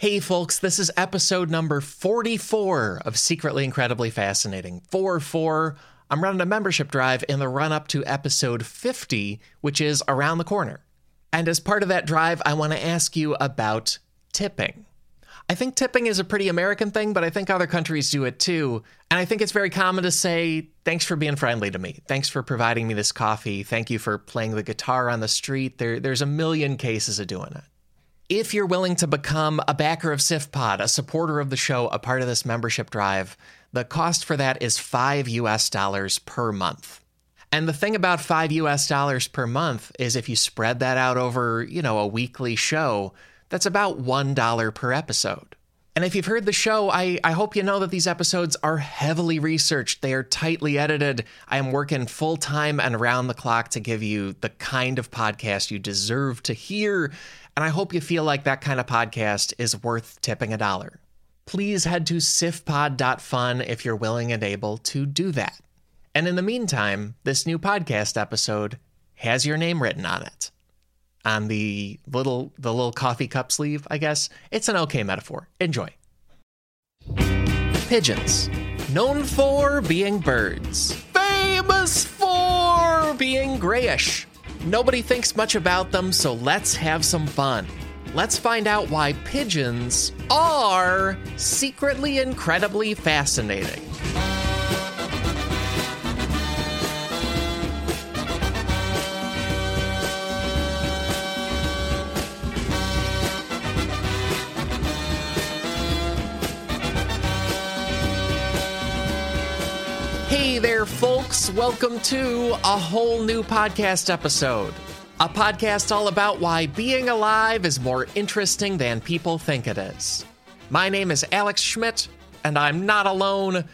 Hey, folks, this is episode number 44 of Secretly Incredibly Fascinating. 4 4. I'm running a membership drive in the run up to episode 50, which is around the corner. And as part of that drive, I want to ask you about tipping. I think tipping is a pretty American thing, but I think other countries do it too. And I think it's very common to say, thanks for being friendly to me. Thanks for providing me this coffee. Thank you for playing the guitar on the street. There, there's a million cases of doing it. If you're willing to become a backer of SIFPod, a supporter of the show, a part of this membership drive, the cost for that is 5 US dollars per month. And the thing about 5 US dollars per month is if you spread that out over, you know, a weekly show, that's about $1 per episode. And if you've heard the show, I, I hope you know that these episodes are heavily researched. They are tightly edited. I am working full time and around the clock to give you the kind of podcast you deserve to hear. And I hope you feel like that kind of podcast is worth tipping a dollar. Please head to sifpod.fun if you're willing and able to do that. And in the meantime, this new podcast episode has your name written on it. On the little the little coffee cup sleeve, I guess. It's an okay metaphor. Enjoy. Pigeons. Known for being birds. Famous for being grayish. Nobody thinks much about them, so let's have some fun. Let's find out why pigeons are secretly incredibly fascinating. Hey there, folks. Welcome to a whole new podcast episode. A podcast all about why being alive is more interesting than people think it is. My name is Alex Schmidt, and I'm not alone.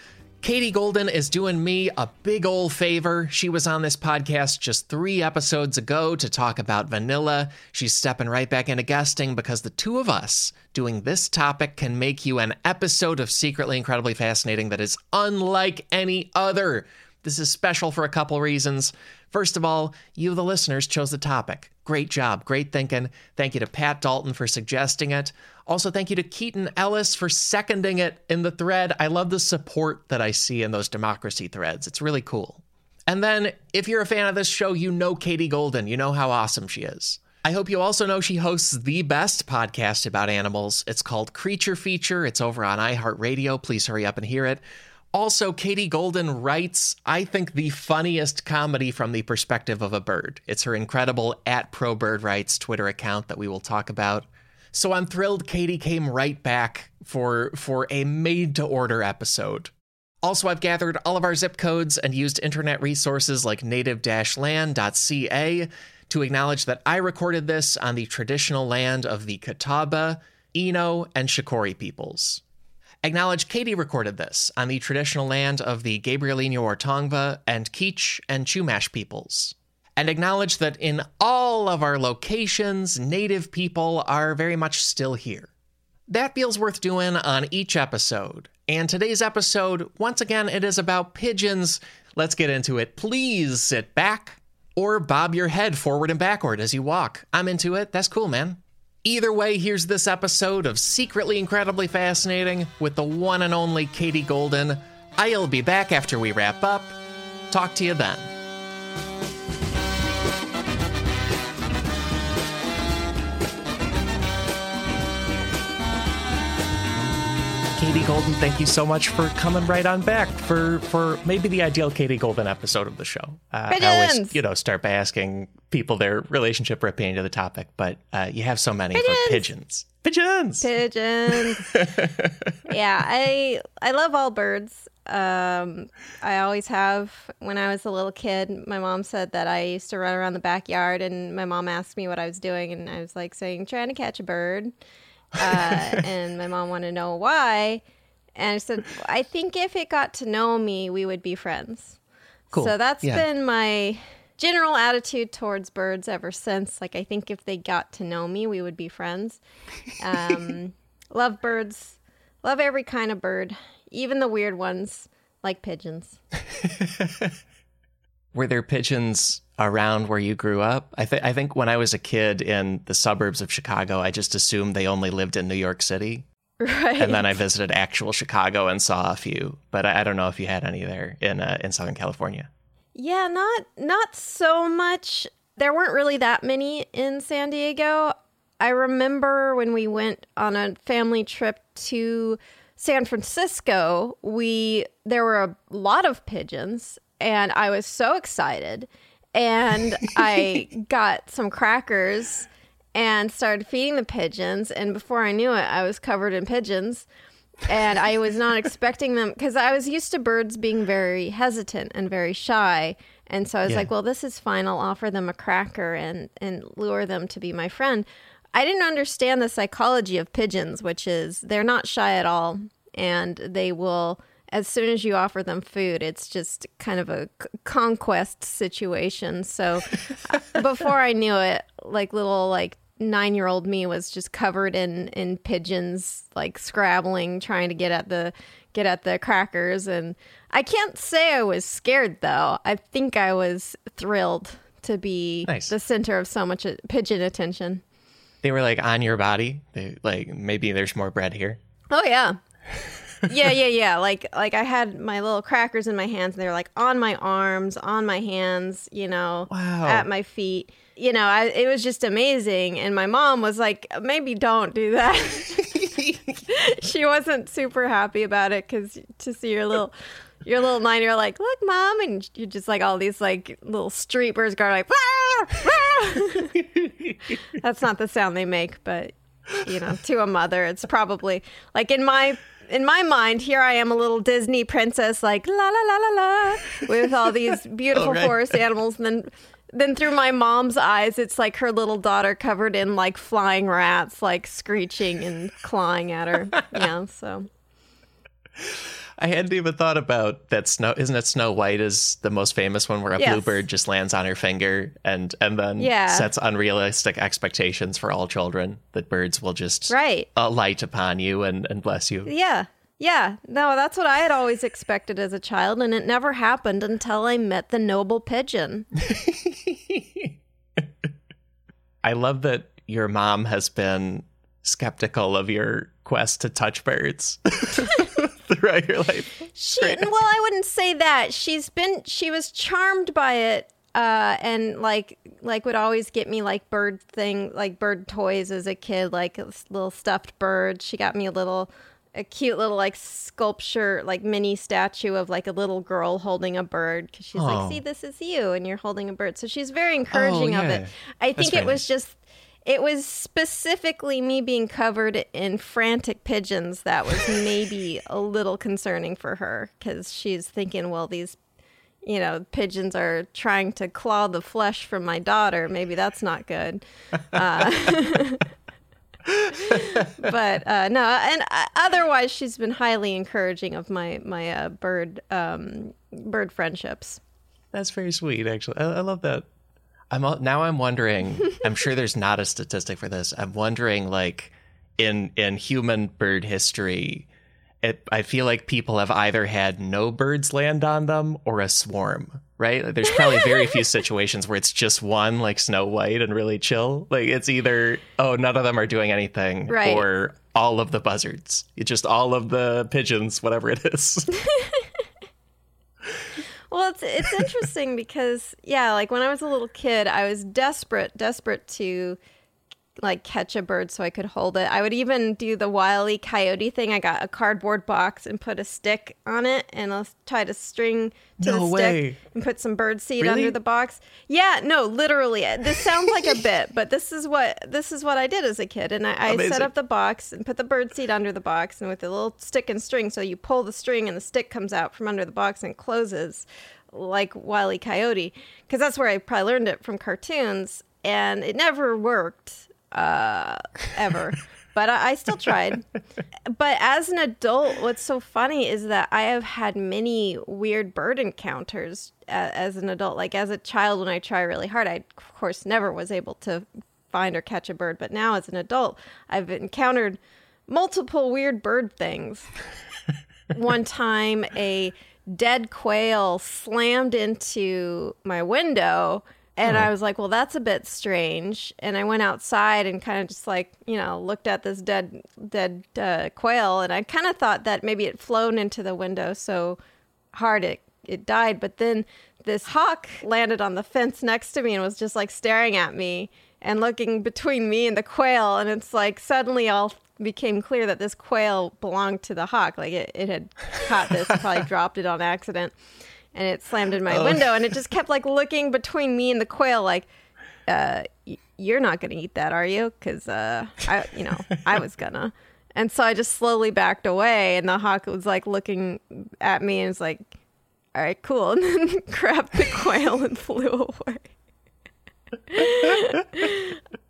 Katie Golden is doing me a big old favor. She was on this podcast just three episodes ago to talk about vanilla. She's stepping right back into guesting because the two of us doing this topic can make you an episode of Secretly Incredibly Fascinating that is unlike any other. This is special for a couple reasons. First of all, you, the listeners, chose the topic. Great job, great thinking. Thank you to Pat Dalton for suggesting it. Also, thank you to Keaton Ellis for seconding it in the thread. I love the support that I see in those democracy threads. It's really cool. And then, if you're a fan of this show, you know Katie Golden. You know how awesome she is. I hope you also know she hosts the best podcast about animals. It's called Creature Feature. It's over on iHeartRadio. Please hurry up and hear it. Also, Katie Golden writes, I think, the funniest comedy from the perspective of a bird. It's her incredible at Pro Bird Rights Twitter account that we will talk about. So I'm thrilled Katie came right back for for a made to order episode. Also, I've gathered all of our zip codes and used internet resources like native-land.ca to acknowledge that I recorded this on the traditional land of the Catawba, Eno, and Shakori peoples. Acknowledge Katie recorded this on the traditional land of the Gabrielino or Tongva and Kizh and Chumash peoples. And acknowledge that in all of our locations, native people are very much still here. That feels worth doing on each episode. And today's episode, once again, it is about pigeons. Let's get into it. Please sit back or bob your head forward and backward as you walk. I'm into it. That's cool, man. Either way, here's this episode of Secretly Incredibly Fascinating with the one and only Katie Golden. I'll be back after we wrap up. Talk to you then. Katie Golden, thank you so much for coming right on back for for maybe the ideal Katie Golden episode of the show. Uh, I always, you know, start by asking people their relationship or opinion to the topic, but uh, you have so many pigeons. for pigeons. Pigeons. Pigeons. yeah, I I love all birds. Um, I always have. When I was a little kid, my mom said that I used to run around the backyard, and my mom asked me what I was doing, and I was like saying, trying to catch a bird. Uh, and my mom wanted to know why. And I said, I think if it got to know me, we would be friends. Cool. So that's yeah. been my general attitude towards birds ever since. Like, I think if they got to know me, we would be friends. Um, love birds, love every kind of bird, even the weird ones like pigeons. Were there pigeons around where you grew up? I think I think when I was a kid in the suburbs of Chicago, I just assumed they only lived in New York City. Right. And then I visited actual Chicago and saw a few, but I, I don't know if you had any there in uh, in Southern California. Yeah, not not so much. There weren't really that many in San Diego. I remember when we went on a family trip to San Francisco, we there were a lot of pigeons and I was so excited and I got some crackers and started feeding the pigeons and before I knew it I was covered in pigeons and I was not expecting them because I was used to birds being very hesitant and very shy. And so I was Yeah. like, well, this is fine. I'll offer them a cracker and, and lure them to be my friend. I didn't understand the psychology of pigeons, which is they're not shy at all. And they will, as soon as you offer them food, it's just kind of a c- conquest situation. So uh, before I knew it, like little, like, nine year old me was just covered in in pigeons like scrabbling trying to get at the get at the crackers and i can't say i was scared though i think i was thrilled to be Nice. the center of so much pigeon attention They were like on your body. They like maybe there's more bread here. oh yeah yeah yeah yeah like like i had my little crackers in my hands and they were like on my arms on my hands you know Wow. at my feet you know I, it was just amazing and my mom was like maybe don't do that she wasn't super happy about it because to see your little your little nine year old like look mom and you're just like all these like little street birds going like "Wah! Wah!" that's not the sound they make but you know to a mother it's probably like in my in my mind here i am a little disney princess like la la la la la with all these beautiful forest animals. And then then through my mom's eyes it's like her little daughter covered in like flying rats like screeching and clawing at her. Yeah so I hadn't even thought about that snow isn't it Snow White is the most famous one where a Yes. bluebird just lands on her finger and and then Yeah. sets unrealistic expectations for all children that birds will just right uh, alight upon you and, and bless you. yeah yeah no that's what i had always expected as a child and it never happened until i met the noble pigeon I love that your mom has been skeptical of your quest to touch birds throughout your life. She well, I wouldn't say that. She's been she was charmed by it uh and like like would always get me like bird thing like bird toys as a kid like a little stuffed bird. She got me a little a cute little like sculpture like mini statue of like a little girl holding a bird cuz she's Oh. like, "See, this is you and you're holding a bird." So she's very encouraging of yeah. it. I That's think it was just it was specifically me being covered in frantic pigeons that was maybe a little concerning for her because she's thinking, well, these, you know, pigeons are trying to claw the flesh from my daughter. Maybe that's not good. Uh, but uh, no, and uh, otherwise, she's been highly encouraging of my my uh, bird um, bird friendships. That's very sweet, actually. I, I love that. I'm now. I'm wondering. I'm sure there's not a statistic for this. I'm wondering, like, in in human bird history, it, I feel like people have either had no birds land on them or a swarm. Right? Like, there's probably very few situations where it's just one, like Snow White, and really chill. Like it's either oh, none of them are doing anything, Right. or all of the buzzards. It's just all of the pigeons, whatever it is. Well, it's it's interesting because yeah, like when I was a little kid, I was desperate, desperate to like catch a bird so I could hold it. I would even do the wily coyote thing. I got a cardboard box and put a stick on it, and I'll tie a string to No the way. stick and put some bird seed Really? under the box. Yeah, no, literally. Uh, this sounds like a bit, but this is what this is what I did as a kid. And I, I set up the box and put the bird seed under the box, and with a little stick and string, so you pull the string and the stick comes out from under the box and closes like Wile E. Coyote, because that's where I probably learned it from cartoons, and it never worked uh, ever. but I, I still tried. But as an adult, what's so funny is that I have had many weird bird encounters a- as an adult. Like as a child, when I try really hard, I of course never was able to find or catch a bird. But now, as an adult, I've encountered multiple weird bird things. One time, a dead quail slammed into my window And I was like, well, that's a bit strange. And I went outside and kind of just like, you know, looked at this dead, dead uh, quail. And I kind of thought that maybe it flown into the window so hard it, it died. But then this hawk landed on the fence next to me and was just like staring at me and looking between me and the quail. And it's like suddenly all became clear that this quail belonged to the hawk. Like it, it had caught this, probably dropped it on accident and it slammed in my oh. window and it just kept like looking between me and the quail like uh, y- you're not gonna eat that are you because uh, i you know i was gonna and so i just slowly backed away and the hawk was like looking at me and was like all right cool and then grabbed the quail and flew away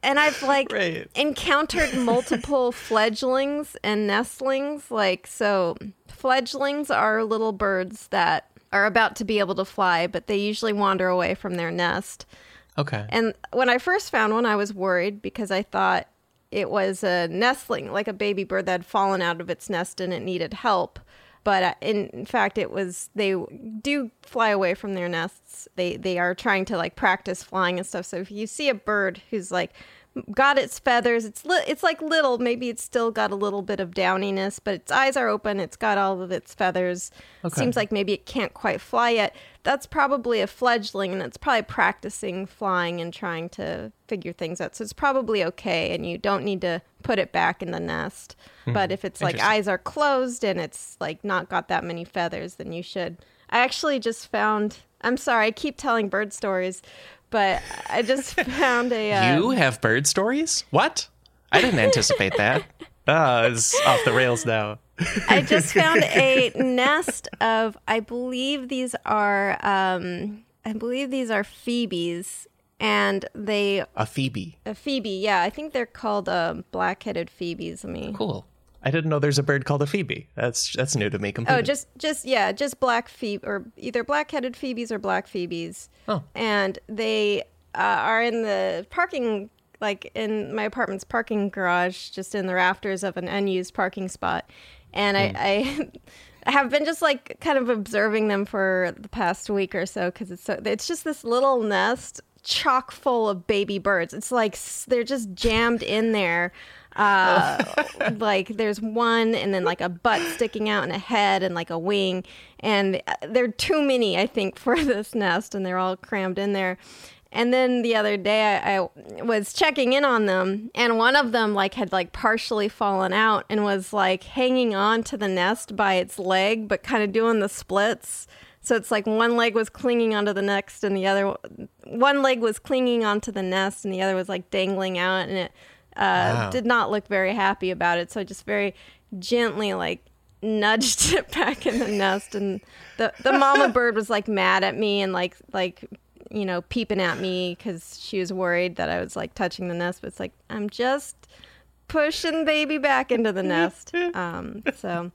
and I've like right. encountered multiple fledglings and nestlings. Like, so fledglings are little birds that are about to be able to fly, but they usually wander away from their nest. Okay. And when I first found one, I was worried because I thought it was a nestling, like a baby bird that had fallen out of its nest and it needed help. But uh, in, in fact, it was they do fly away from their nests. They they are trying to like practice flying and stuff. So if you see a bird who's like got its feathers. It's li- it's like little. Maybe it's still got a little bit of downiness, but its eyes are open. It's got all of its feathers. Okay. Seems like maybe it can't quite fly yet. That's probably a fledgling, and it's probably practicing flying and trying to figure things out. So it's probably okay, and you don't need to put it back in the nest. Mm-hmm. But if it's like eyes are closed and it's like not got that many feathers, then you should. I actually just found. I'm sorry, I keep telling bird stories, but I just found a. Uh, you have bird stories? What? I didn't anticipate that. Oh, it's off the rails now. I just found a nest of, I believe these are, um, I believe these are phoebes, and they a phoebe, a phoebe. Yeah, I think they're called uh, black-headed phoebes. I mean, cool. I didn't know there's a bird called a phoebe. That's that's new to me completely. Oh, just just yeah, just black phoebe or either black-headed phoebes or black phoebes. Oh. And they uh, are in the parking like in my apartment's parking garage, just in the rafters of an unused parking spot. And mm. I, I I have been just like kind of observing them for the past week or so because it's so it's just this little nest chock full of baby birds. It's like they're just jammed in there uh, like there's one and then like a butt sticking out and a head and like a wing. And uh, they're too many, I think, for this nest and they're all crammed in there. And then the other day I, I, was checking in on them and one of them like had like partially fallen out and was like hanging on to the nest by its leg, but kind of doing the splits. So it's like one leg was clinging onto the next and the other one leg was clinging onto the nest and the other was like dangling out and it uh, wow. did not look very happy about it. So I just very gently like nudged it back in the nest, and the the mama bird was like mad at me and like like you know peeping at me because she was worried that I was like touching the nest. But it's like I'm just pushing baby back into the nest. Um, so.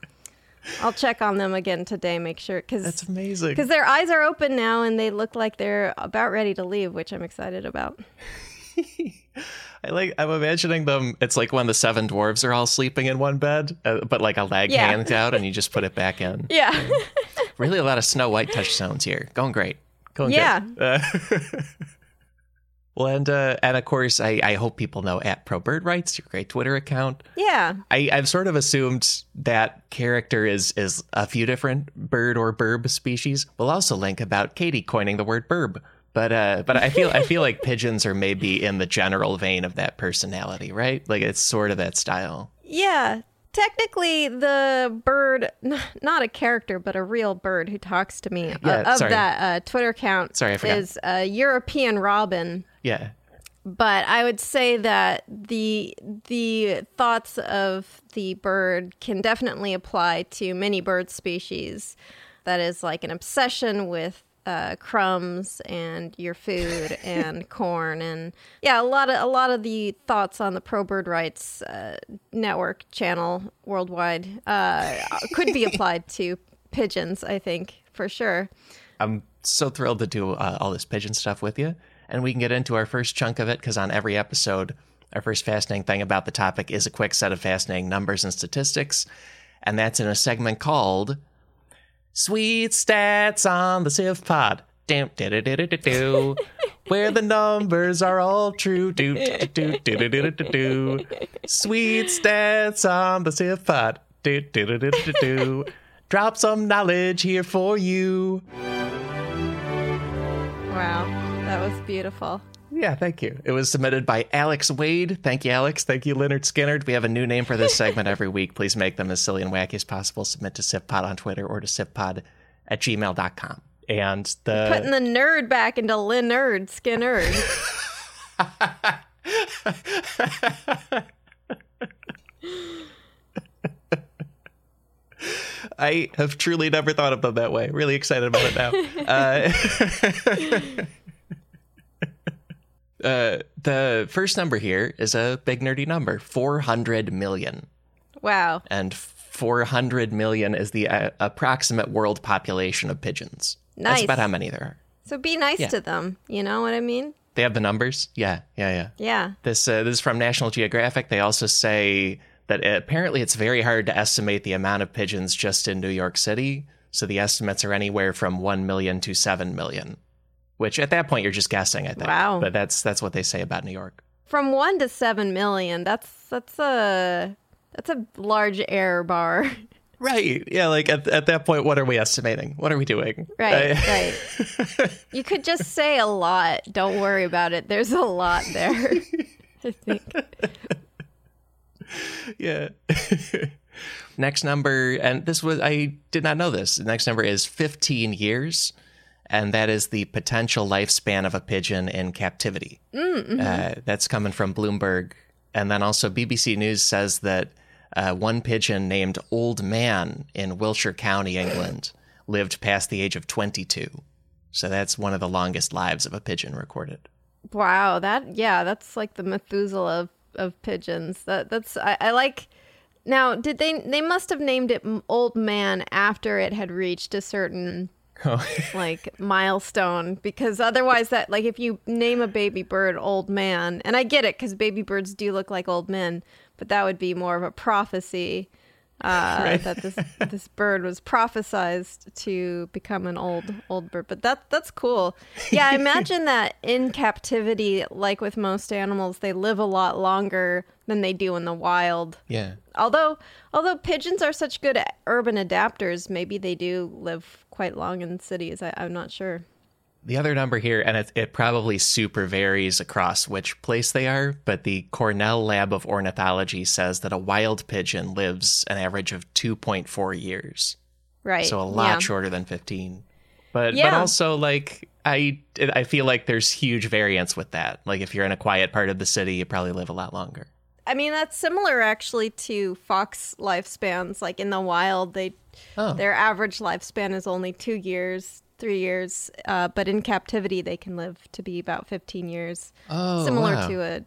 I'll check on them again today, make sure because that's amazing. Because their eyes are open now and they look like they're about ready to leave, which I'm excited about. I like. I'm imagining them. It's like when the seven dwarves are all sleeping in one bed, uh, but like a leg yeah. hangs out, and you just put it back in. Yeah. really, a lot of Snow White touchstones here. Going great. Going yeah. Uh, well, and uh, and of course, I, I hope people know at Pro Bird Rights, your great Twitter account. Yeah. I, I've sort of assumed that character is is a few different bird or burb species. We'll also link about Katie coining the word burb but uh, but I feel I feel like pigeons are maybe in the general vein of that personality, right? Like it's sort of that style. Yeah, technically the bird not a character but a real bird who talks to me uh, yeah, uh, of sorry. that uh, twitter account sorry, I forgot. is a european robin yeah but i would say that the the thoughts of the bird can definitely apply to many bird species that is like an obsession with uh, crumbs and your food and corn and yeah a lot of a lot of the thoughts on the pro bird rights uh, network channel worldwide uh, could be applied to pigeons i think for sure. I'm so thrilled to do uh, all this pigeon stuff with you. And we can get into our first chunk of it because on every episode our first fascinating thing about the topic is a quick set of fascinating numbers and statistics. And that's in a segment called Sweet stats on the SIFPod. where the numbers are all true. Do, do, do, do, do. Sweet stats on the SIFPod. Do, do, do, do, do, do. Drop some knowledge here for you. Wow, that was beautiful. Yeah, thank you. It was submitted by Alex Wade. Thank you, Alex. Thank you, Lynyrd Skynyrd. We have a new name for this segment every week. Please make them as silly and wacky as possible. Submit to SIFPod on Twitter or to sifpod at gmail.com. And the Putting the nerd back into Lynyrd Skynyrd. I have truly never thought of them that way. Really excited about it now. Uh, uh, the first number here is a big nerdy number 400 million. wow. And 400 million is the uh, approximate world population of pigeons. Nice. That's about how many there are. So be nice Yeah. to them. You know what I mean? They have the numbers? Yeah, yeah, yeah. Yeah. This uh, this is from National Geographic. They also say that apparently it's very hard to estimate the amount of pigeons just in New York City. So the estimates are anywhere from one million to seven million, which at that point you're just guessing. I think. Wow. But that's that's what they say about New York. From one to seven million, that's that's a that's a large error bar. Right. Yeah. Like at, at that point, what are we estimating? What are we doing? Right, I- right. You could just say a lot. Don't worry about it. There's a lot there. I think. yeah. Next number, and this was, I did not know this. The next number is 15 years, and that is the potential lifespan of a pigeon in captivity. Uh, that's coming from Bloomberg. And then also, BBC News says that uh, one pigeon named Old Man in Wiltshire County, England, lived past the age of 22. So that's one of the longest lives of a pigeon recorded. Wow, that yeah, that's like the Methuselah of, of pigeons. That that's I, I like. Now, did they? They must have named it Old Man after it had reached a certain like milestone, because otherwise, that like if you name a baby bird Old Man, and I get it because baby birds do look like old men, but that would be more of a prophecy. Uh, that this this bird was prophesized to become an old old bird, but that that's cool. Yeah, I imagine that in captivity, like with most animals, they live a lot longer than they do in the wild. Yeah. Although although pigeons are such good urban adapters, maybe they do live quite long in cities. I, I'm not sure. The other number here, and it, it probably super varies across which place they are, but the Cornell Lab of Ornithology says that a wild pigeon lives an average of 2.4 years. Right. So a lot yeah. shorter than 15. But but also like I I feel like there's huge variance with that. Like if you're in a quiet part of the city, you probably live a lot longer. I mean, that's similar actually to fox lifespans. Like in the wild, they Oh. their average lifespan is only two years, three years. Uh, but in captivity, they can live to be about fifteen years. Oh, similar wow. to a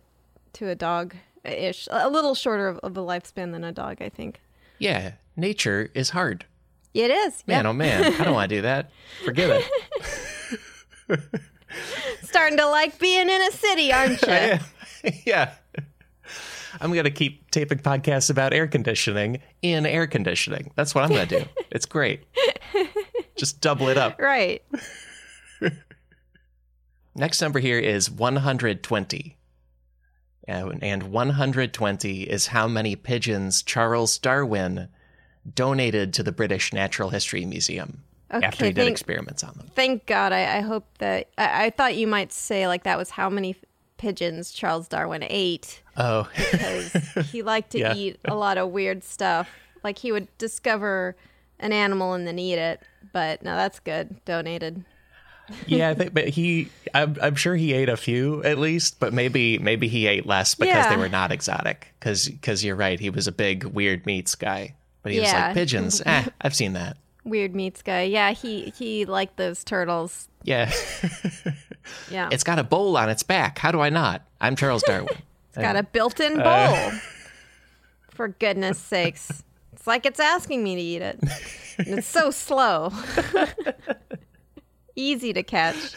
to a dog ish, a little shorter of, of a lifespan than a dog, I think. Yeah, nature is hard. It is. Man, yeah. oh man, I don't want to do that. Forgive it. Starting to like being in a city, aren't you? yeah. I'm going to keep taping podcasts about air conditioning in air conditioning. That's what I'm going to do. It's great. Just double it up. right. Next number here is 120. Uh, And 120 is how many pigeons Charles Darwin donated to the British Natural History Museum after he did thank- experiments on them. Thank God. I, I hope that I, I thought you might say like that was how many pigeons Charles Darwin ate Oh, because he liked to Yeah. eat a lot of weird stuff. Like he would discover an animal and then eat it. But no, that's good. Donated. yeah, I think, but he, I'm, I'm sure he ate a few at least, but maybe, maybe he ate less because they were not exotic. Because, because you're right, he was a big weird meats guy. But he was like pigeons. eh, I've seen that. Weird meats guy. Yeah, he he liked those turtles. Yeah, Yeah, it's got a bowl on its back. How do I not? I'm Charles Darwin. It's got a built-in bowl. Uh. For goodness sakes. It's like it's asking me to eat it. And it's so slow. Easy to catch.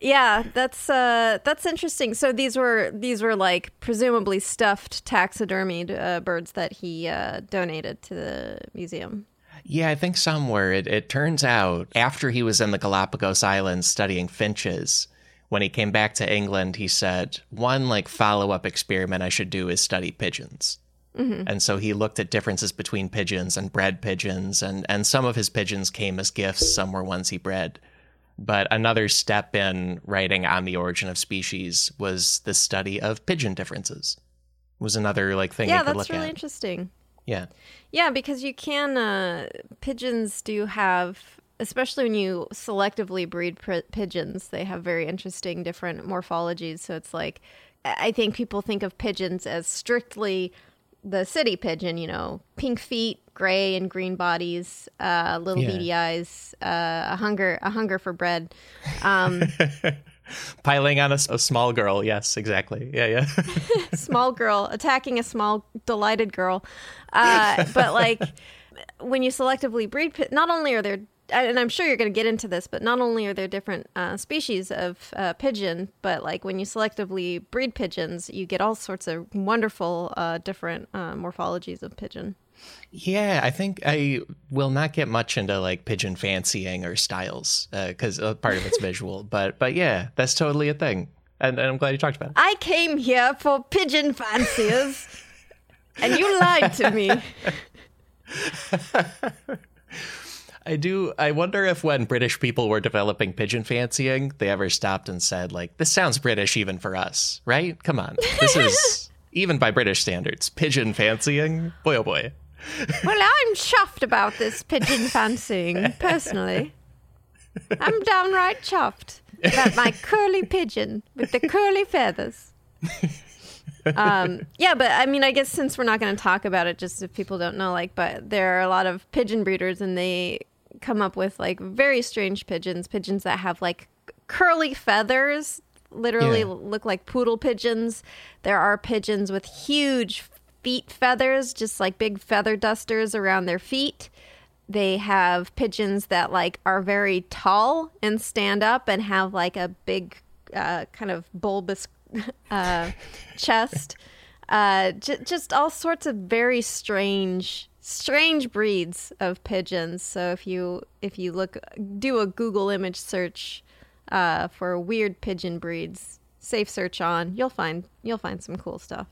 Yeah, that's uh that's interesting. So these were these were like presumably stuffed taxidermied uh, birds that he uh, donated to the museum. Yeah, I think somewhere it, it turns out after he was in the Galapagos Islands studying finches, when he came back to England, he said, one like follow up experiment I should do is study pigeons. Mm-hmm. And so he looked at differences between pigeons and bred pigeons, and, and some of his pigeons came as gifts, some were ones he bred. But another step in writing on the origin of species was the study of pigeon differences. Was another like thing. Yeah, that's really at. interesting. Yeah. Yeah, because you can uh, pigeons do have especially when you selectively breed pr- pigeons, they have very interesting different morphologies. So it's like, I think people think of pigeons as strictly the city pigeon, you know, pink feet, gray and green bodies, uh, little yeah. beady eyes, uh, a hunger, a hunger for bread. Um, Piling on a, a, small girl. Yes, exactly. Yeah, yeah. small girl attacking a small delighted girl. Uh, but like when you selectively breed, not only are there and I'm sure you're going to get into this, but not only are there different uh, species of uh, pigeon, but like when you selectively breed pigeons, you get all sorts of wonderful uh, different uh, morphologies of pigeon. Yeah, I think I will not get much into like pigeon fancying or styles because uh, part of it's visual, but but yeah, that's totally a thing, and, and I'm glad you talked about it. I came here for pigeon fanciers, and you lied to me. I do. I wonder if when British people were developing pigeon fancying, they ever stopped and said, like, this sounds British even for us, right? Come on. This is, even by British standards, pigeon fancying. Boy, oh boy. well, I'm chuffed about this pigeon fancying, personally. I'm downright chuffed about my curly pigeon with the curly feathers. um, yeah, but I mean, I guess since we're not going to talk about it, just if people don't know, like, but there are a lot of pigeon breeders, and they come up with like very strange pigeons, pigeons that have like curly feathers, literally yeah. look like poodle pigeons. There are pigeons with huge feet feathers, just like big feather dusters around their feet. They have pigeons that like are very tall and stand up and have like a big uh, kind of bulbous uh, chest. Uh, j- just all sorts of very strange strange breeds of pigeons. So if you if you look do a Google image search uh, for weird pigeon breeds, safe search on, you'll find you'll find some cool stuff.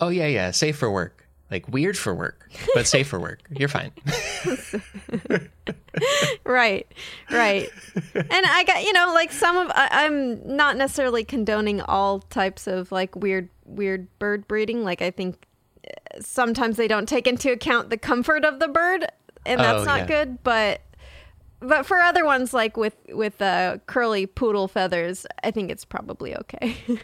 Oh yeah, yeah, safe for work. Like weird for work, but safe for work. You're fine. right, right. And I got you know like some of I, I'm not necessarily condoning all types of like weird weird bird breeding. Like I think sometimes they don't take into account the comfort of the bird, and that's oh, not yeah. good. But but for other ones like with with uh, curly poodle feathers, I think it's probably okay.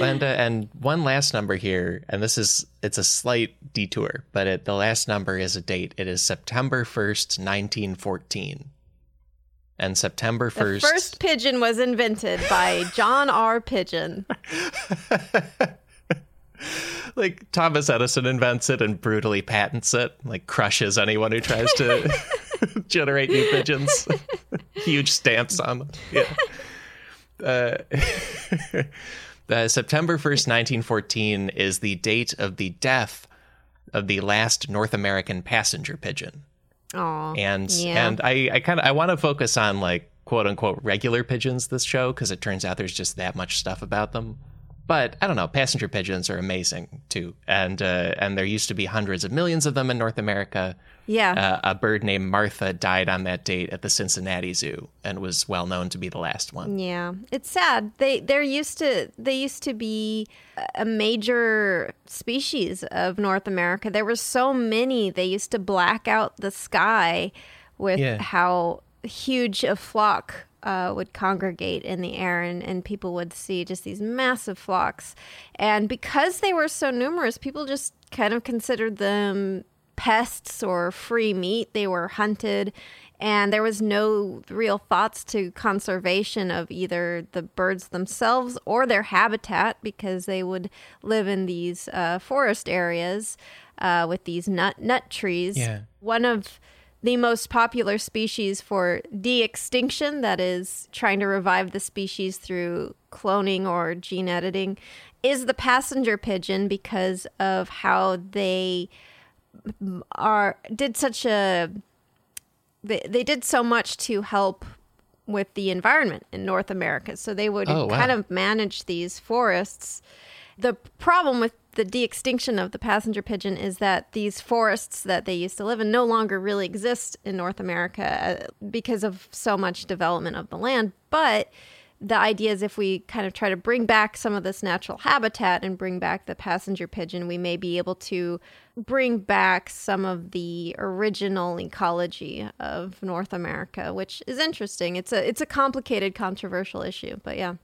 and uh, and one last number here, and this is it's a slight detour, but it, the last number is a date. It is September first, nineteen fourteen. And September 1st. The first pigeon was invented by John R. Pigeon. like Thomas Edison invents it and brutally patents it, like crushes anyone who tries to generate new pigeons. Huge stamps on them. Yeah. Uh, uh, September 1st, 1914 is the date of the death of the last North American passenger pigeon. Aww, and yeah. and I, I kind of I want to focus on like quote unquote regular pigeons this show because it turns out there's just that much stuff about them. But I don't know. Passenger pigeons are amazing too, and uh, and there used to be hundreds of millions of them in North America. Yeah. Uh, a bird named Martha died on that date at the Cincinnati Zoo and was well known to be the last one. Yeah, it's sad. They they're used to they used to be a major species of North America. There were so many. They used to black out the sky with yeah. how huge a flock uh, would congregate in the air and, and people would see just these massive flocks. And because they were so numerous, people just kind of considered them pests or free meat. They were hunted, and there was no real thoughts to conservation of either the birds themselves or their habitat because they would live in these uh, forest areas uh, with these nut nut trees. Yeah. One of the most popular species for de extinction, that is, trying to revive the species through cloning or gene editing, is the passenger pigeon because of how they are did such a they, they did so much to help with the environment in North America. So they would Oh, wow. kind of manage these forests. The problem with the de-extinction of the passenger pigeon is that these forests that they used to live in no longer really exist in North America uh, because of so much development of the land. But the idea is if we kind of try to bring back some of this natural habitat and bring back the passenger pigeon, we may be able to bring back some of the original ecology of North America, which is interesting. It's a it's a complicated, controversial issue, but yeah.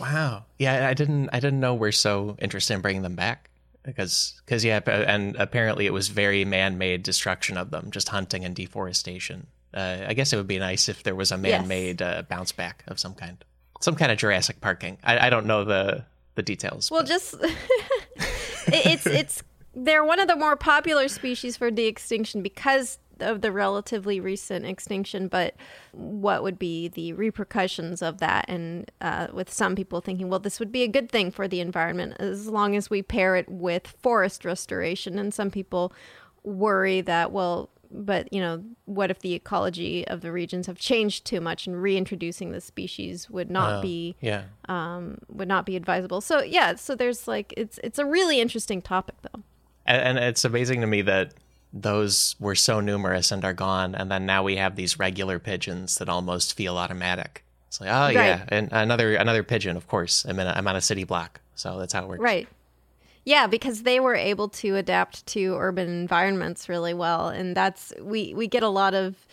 Wow. Yeah, I didn't I didn't know we're so interested in bringing them back because because yeah, and apparently it was very man-made destruction of them, just hunting and deforestation. Uh, I guess it would be nice if there was a man-made uh, bounce back of some kind, some kind of Jurassic Parking. I, I don't know the the details. Well, but- just it's it's they're one of the more popular species for de-extinction because of the relatively recent extinction. But what would be the repercussions of that? And uh, with some people thinking, well, this would be a good thing for the environment as long as we pair it with forest restoration. And some people worry that well. But you know, what if the ecology of the regions have changed too much, and reintroducing the species would not Oh, be yeah. um, would not be advisable. So yeah, so there's like it's it's a really interesting topic though. And, and it's amazing to me that those were so numerous and are gone, and then now we have these regular pigeons that almost feel automatic. It's like, oh yeah, and another another pigeon. Of course, I'm in a, I'm on a city block, so that's how it works. Right. Yeah, because they were able to adapt to urban environments really well, and that's we we get a lot of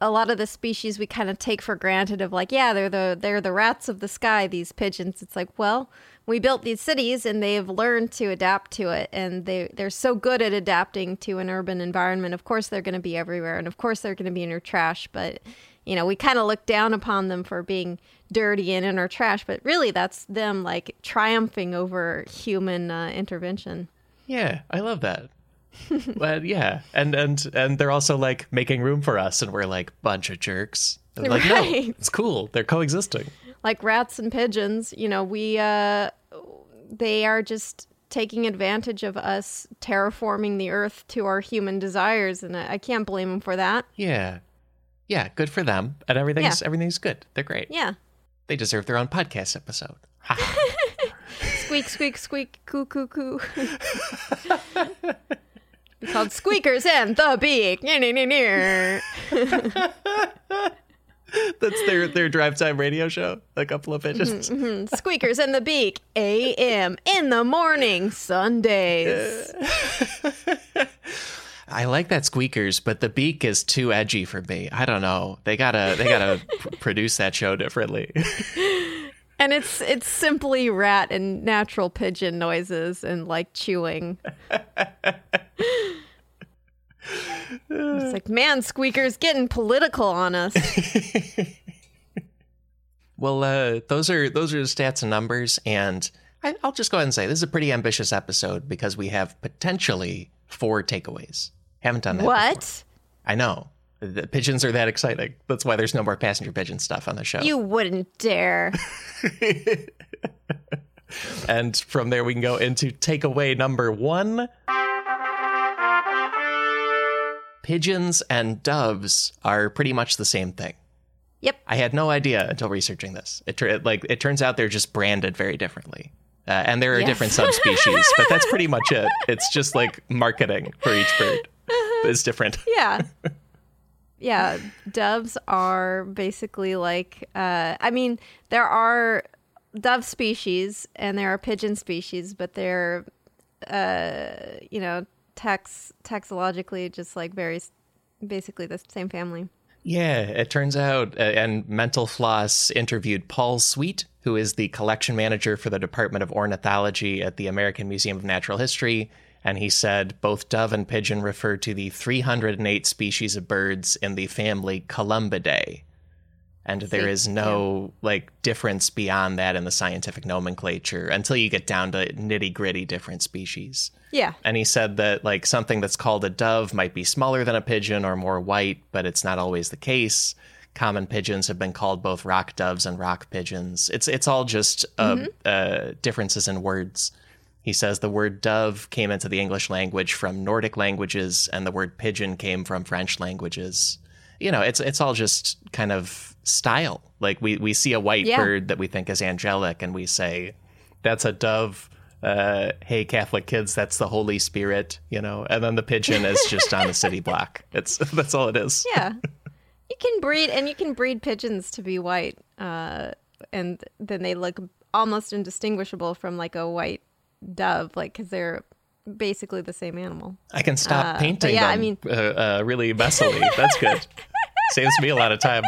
a lot of the species we kind of take for granted of like yeah they're the they're the rats of the sky these pigeons it's like well we built these cities and they've learned to adapt to it and they they're so good at adapting to an urban environment of course they're going to be everywhere and of course they're going to be in your trash but you know we kind of look down upon them for being dirty and in our trash but really that's them like triumphing over human uh, intervention Yeah, I love that. but yeah, and and and they're also like making room for us, and we're like bunch of jerks. And like, no, Right. it's cool. They're coexisting. Like rats and pigeons, you know, we uh they are just taking advantage of us terraforming the earth to our human desires and I, I can't blame them for that. Yeah, yeah, good for them. And everything's everything's good. They're great. Yeah. They deserve their own podcast episode. Squeak squeak squeak coo coo coo. Called Squeakers and the Beak. That's their their drive time radio show. A couple of pigeons. Mhm. Squeakers and the Beak. AM in the morning Sundays. I like that squeakers, but the beak is too edgy for me. I don't know. They gotta they gotta pr- produce that show differently. And it's it's simply rat and natural pigeon noises and like chewing. It's like, man, squeakers getting political on us. well, uh, those are those are the stats and numbers, and I, I'll just go ahead and say this is a pretty ambitious episode because we have potentially four takeaways. Haven't done that. before. what? I know. The pigeons are that exciting. That's why there's no more passenger pigeon stuff on the show. You wouldn't dare. and from there, we can go into takeaway number one. Pigeons and doves are pretty much the same thing. Yep. I had no idea until researching this. It tur- like it turns out they're just branded very differently, uh, and there are Yes. different subspecies. but that's pretty much it. It's just like marketing for each bird is different. Yeah. Yeah, doves are basically like uh I mean, there are dove species and there are pigeon species, but they're uh you know, tax taxologically just like very basically the same family. Yeah, it turns out, uh, and Mental Floss interviewed Paul Sweet, who is the collection manager for the Department of Ornithology at the American Museum of Natural History. And he said both dove and pigeon refer to the 308 species of birds in the family Columbidae. And there is no like difference beyond that in the scientific nomenclature until you get down to nitty gritty different species. Yeah. And he said that like something that's called a dove might be smaller than a pigeon or more white, but it's not always the case. Common pigeons have been called both rock doves and rock pigeons. It's it's all just uh, uh, differences in words. He says the word dove came into the English language from Nordic languages, and the word pigeon came from French languages. you know, it's it's all just kind of style. Like we we see a white Yeah. bird that we think is angelic, and we say that's a dove. Uh, hey, Catholic kids, that's the Holy Spirit, you know. And then the pigeon is just on the city block. It's that's all it is. Yeah. You can breed, and you can breed pigeons to be white, uh, and then they look almost indistinguishable from like a white dove, like because they're basically the same animal. I can stop Uh, painting yeah, I them mean- uh, uh, really messily. That's good. Saves me a lot of time.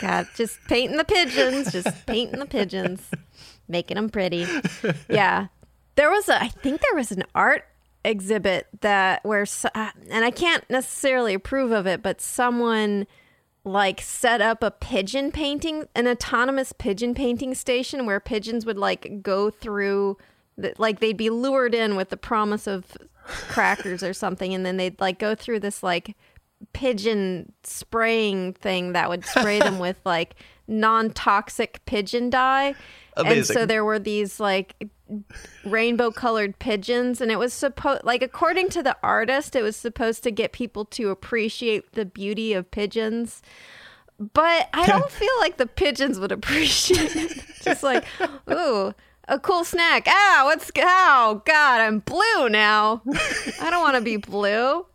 God, just painting the pigeons, just painting the pigeons, making them pretty. Yeah, there was a, I think there was an art exhibit that where, uh, and I can't necessarily approve of it, but someone like set up a pigeon painting, an autonomous pigeon painting station where pigeons would like go through, like they'd be lured in with the promise of crackers or something, and then they'd like go through this like pigeon spraying thing that would spray them with like non-toxic pigeon dye. And so there were these like rainbow colored pigeons and it was supposed like according to the artist it was supposed to get people to appreciate the beauty of pigeons. But I don't feel like the pigeons would appreciate it. Just like, ooh, a cool snack. Ah, what's oh god, I'm blue now. I don't want to be blue.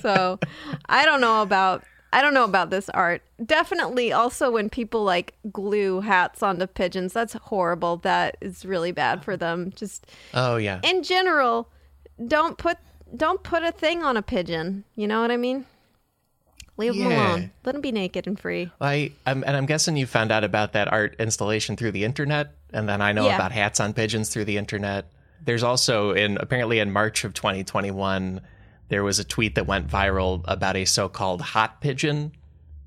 So, I don't know about I don't know about this art. Definitely also when people like glue hats onto pigeons, that's horrible. That is really bad for them. Just Oh yeah. in general, don't put don't put a thing on a pigeon. You know what I mean? Leave them alone. Let them be naked and free. I I'm, and I'm guessing you found out about that art installation through the internet, and then I know Yeah. about hats on pigeons through the internet. There's also in apparently in March of 2021, there was a tweet that went viral about a so-called hot pigeon,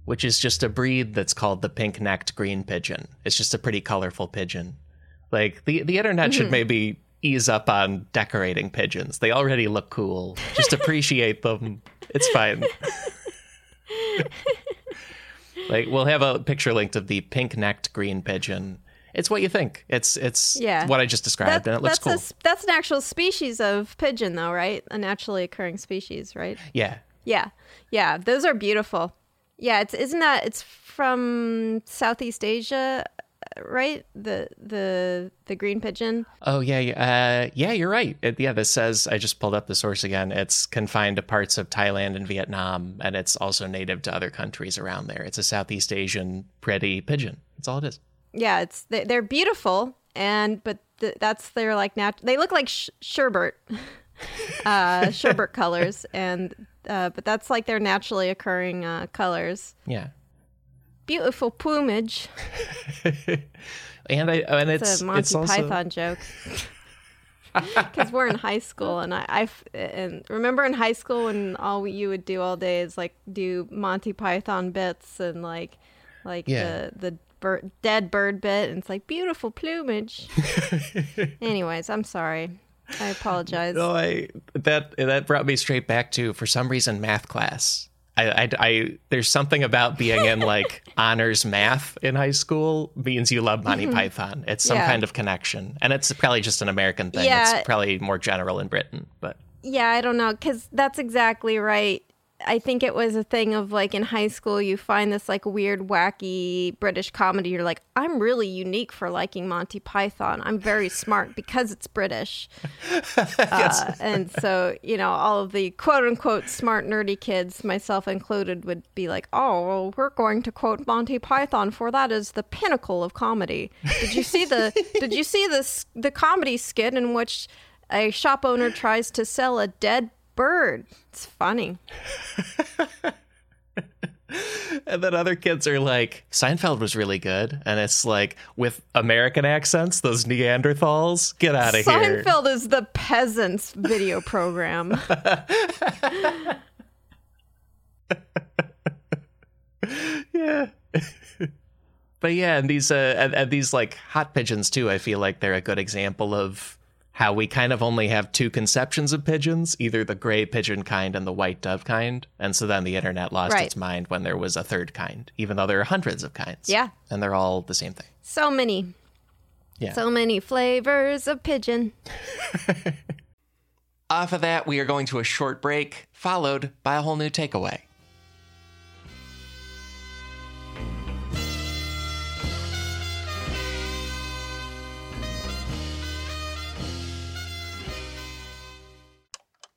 which is just a breed that's called the pink-necked green pigeon. It's just a pretty colorful pigeon. Like the the internet should mm-hmm. maybe ease up on decorating pigeons. They already look cool. Just appreciate them. It's fine. like we'll have a picture linked of the pink-necked green pigeon. It's what you think. It's it's Yeah. what I just described, That- and it looks that's cool. a that's an actual species of pigeon, though, right? A naturally occurring species, right? yeah, Yeah, yeah. Those are beautiful. Yeah, it's isn't that it's from Southeast Asia, right? The the the green pigeon. Oh yeah, yeah, uh, yeah. You're right. It, yeah, this says I just pulled up the source again. It's confined to parts of Thailand and Vietnam, and it's also native to other countries around there. It's a Southeast Asian pretty pigeon. That's all it is. Yeah, it's they- they're beautiful, and but th- that's their like nat. They look like sh- sherbet, uh, sherbet colors, and uh, but that's like their naturally occurring uh, colors. Yeah, Beautiful plumage. and I and It's, it's a Monty it's also Python joke. Because we're in high school, and I, I and remember in high school when all you would do all day is like do Monty Python bits and like, like Yeah. the the bird, dead bird bit, and it's like beautiful plumage. Anyways, I'm sorry. I apologize. No, I that that brought me straight back to for some reason math class. I, I, I there's something about being in like honors math in high school means you love Monty Python. It's some Mm-hmm. Yeah. kind of connection, and it's probably just an American thing. Yeah. It's probably more general in Britain, but Yeah, I don't know, because that's exactly right. I think it was a thing of like in high school, you find this like weird, wacky British comedy. You're like, I'm really unique for liking Monty Python. I'm very smart because it's British. uh, and so, you know, all of the quote unquote smart, nerdy kids, myself included, would be like, oh, well, we're going to quote Monty Python for that is the pinnacle of comedy. Did you see the, did you see this, the comedy skit in which a shop owner tries to sell a dead bird? It's funny. and then other kids are like Seinfeld was really good, and it's like with American accents, those Neanderthals, get out of here. Seinfeld is the peasants video program. yeah. but yeah, and these uh, and, and these like hot pigeons too. I feel like they're a good example of how we kind of only have two conceptions of pigeons, either the gray pigeon kind and the white dove kind. And so then the internet lost Right. its mind when there was a third kind, even though there are hundreds of kinds. Yeah. And they're all the same thing. So many. Yeah. So many flavors of pigeon. Off of that, we are going to a short break, followed by a whole new takeaway.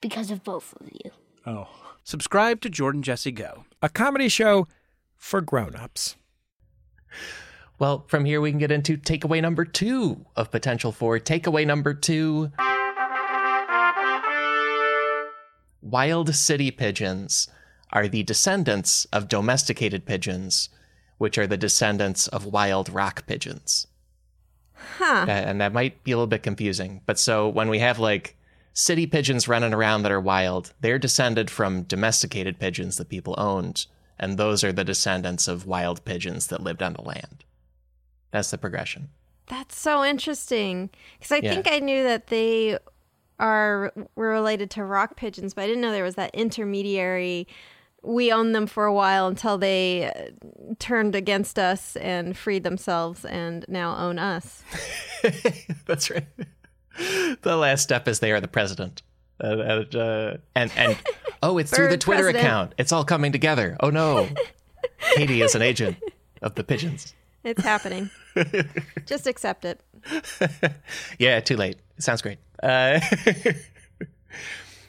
Because of both of you. Oh. Subscribe to Jordan Jesse Go. A comedy show for grown-ups. Well, from here we can get into takeaway number two of potential for takeaway number two. Wild city pigeons are the descendants of domesticated pigeons, which are the descendants of wild rock pigeons. Huh. Uh, and that might be a little bit confusing. But so when we have like city pigeons running around that are wild, they're descended from domesticated pigeons that people owned. And those are the descendants of wild pigeons that lived on the land. That's the progression. That's so interesting. Because I Yeah. think I knew that they are were related to rock pigeons, but I didn't know there was that intermediary. We owned them for a while until they uh, turned against us and freed themselves, and now own us. That's right. the last step is they are the president. Uh, and, uh, and and oh, it's through the Twitter president. account. It's all coming together. Oh no, Katie is an agent of the pigeons. It's happening. Just accept it. yeah, too late. It sounds great. Uh,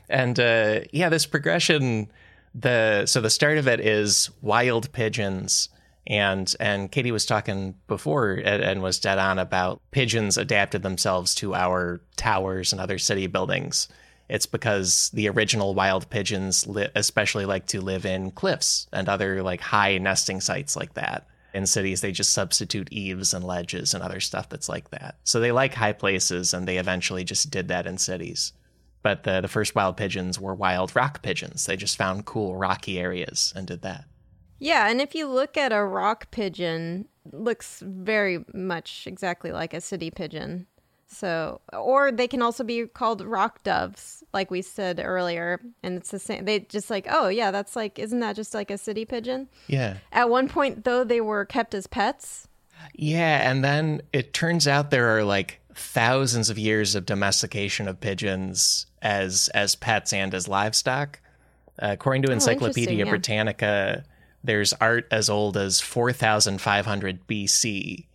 and uh, yeah, this progression. The so the start of it is wild pigeons, and and Katie was talking before and, and was dead on about pigeons adapted themselves to our towers and other city buildings. It's because the original wild pigeons, li- especially like to live in cliffs and other like high nesting sites like that. In cities, they just substitute eaves and ledges and other stuff that's like that. So they like high places, and they eventually just did that in cities. But the the first wild pigeons were wild rock pigeons. They just found cool rocky areas and did that. Yeah, and if you look at a rock pigeon, looks very much exactly like a city pigeon. So, or they can also be called rock doves, like we said earlier, and it's the same. They just like, oh yeah, that's like, isn't that just like a city pigeon? Yeah. At one point, though, they were kept as pets. Yeah, and then it turns out there are like thousands of years of domestication of pigeons as as pets and as livestock. Uh, according to Encyclopedia interesting, yeah. Britannica, there's art as old as 4,500 BC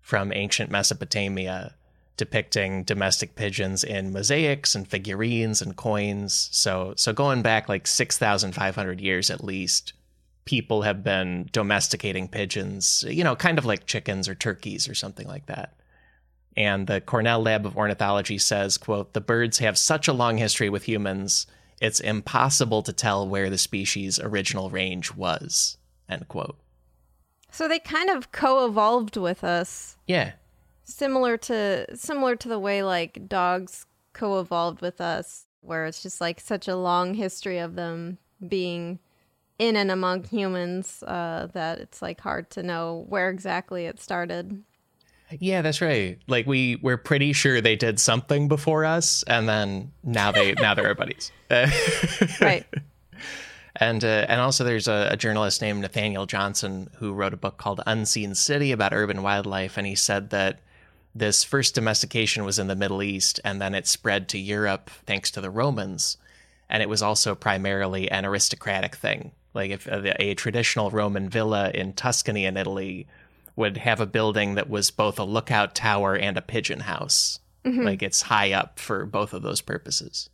from ancient Mesopotamia depicting domestic pigeons in mosaics and figurines and coins. So so going back like 6,500 years at least, people have been domesticating pigeons, you know, kind of like chickens or turkeys or something like that. And the Cornell Lab of Ornithology says, quote, the birds have such a long history with humans, it's impossible to tell where the species' original range was, end quote. So they kind of co-evolved with us, Yeah. similar to similar to the way like dogs co-evolved with us, where it's just like such a long history of them being in and among humans uh, that it's like hard to know where exactly it started. Yeah, that's right. Like we we're pretty sure they did something before us, and then now they now they're our buddies. Uh, Right. And uh, and also there's a, a journalist named Nathanael Johnson who wrote a book called Unseen City about urban wildlife, and he said that this first domestication was in the Middle East, and then it spread to Europe thanks to the Romans, and it was also primarily an aristocratic thing. Like if a, a traditional Roman villa in Tuscany in Italy would have a building that was both a lookout tower and a pigeon house, Like it's high up for both of those purposes.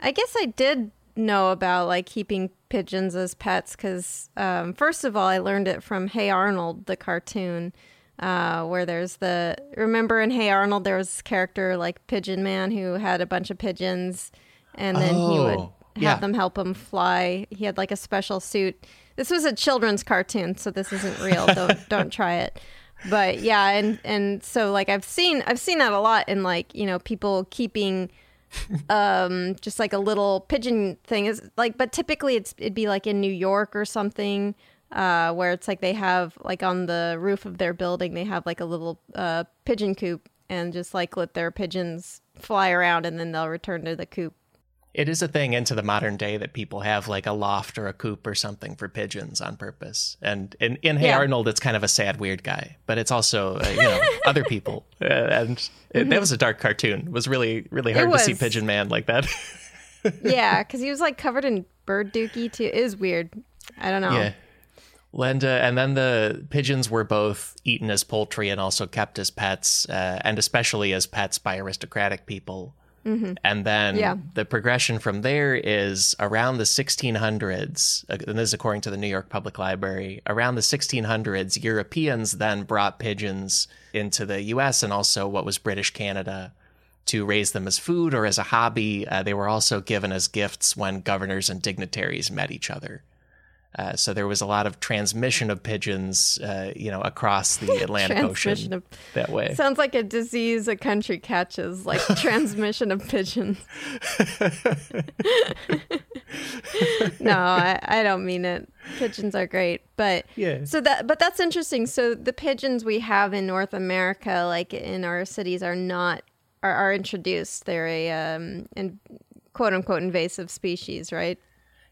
I guess I did know about like keeping pigeons as pets because um, first of all, I learned it from Hey Arnold, the cartoon, uh, where there's the remember in Hey Arnold there was this character like Pigeon Man who had a bunch of pigeons, and then he would Oh, have yeah. them help him fly. He had like a special suit. This was a children's cartoon, so this isn't real. don't don't try it. But yeah, and and so like I've seen I've seen that a lot in like you know people keeping um just like a little pigeon thing is like but typically it's it'd be like in New York or something uh where it's like they have like on the roof of their building they have like a little uh pigeon coop and just like let their pigeons fly around and then they'll return to the coop. It is a thing into the modern day that people have like a loft or a coop or something for pigeons on purpose. And in, in Hey Yeah. Arnold, it's kind of a sad, weird guy, but it's also, uh, you know, other people. Uh, and it, that was a dark cartoon. It was really, really hard to see. Pigeon Man like that. yeah, cuz he was like covered in bird dookie too. It was weird. I don't know. Yeah. And, uh, and then the pigeons were both eaten as poultry and also kept as pets, uh, and especially as pets by aristocratic people. And then Yeah. the progression from there is around the 1600s, uh, and this is according to the New York Public Library. Around the 1600s, Europeans then brought pigeons into the US and also what was British Canada to raise them as food or as a hobby. Uh, they were also given as gifts when governors and dignitaries met each other. Uh, so there was a lot of transmission of pigeons, uh, you know, across the Atlantic Ocean of that way. Sounds like a disease a country catches, like transmission of pigeons. no, I, I don't mean it. Pigeons are great, but Yeah. So that, but that's interesting. So the pigeons we have in North America, like in our cities, are not are, are introduced. They're a um, in, quote unquote invasive species, right?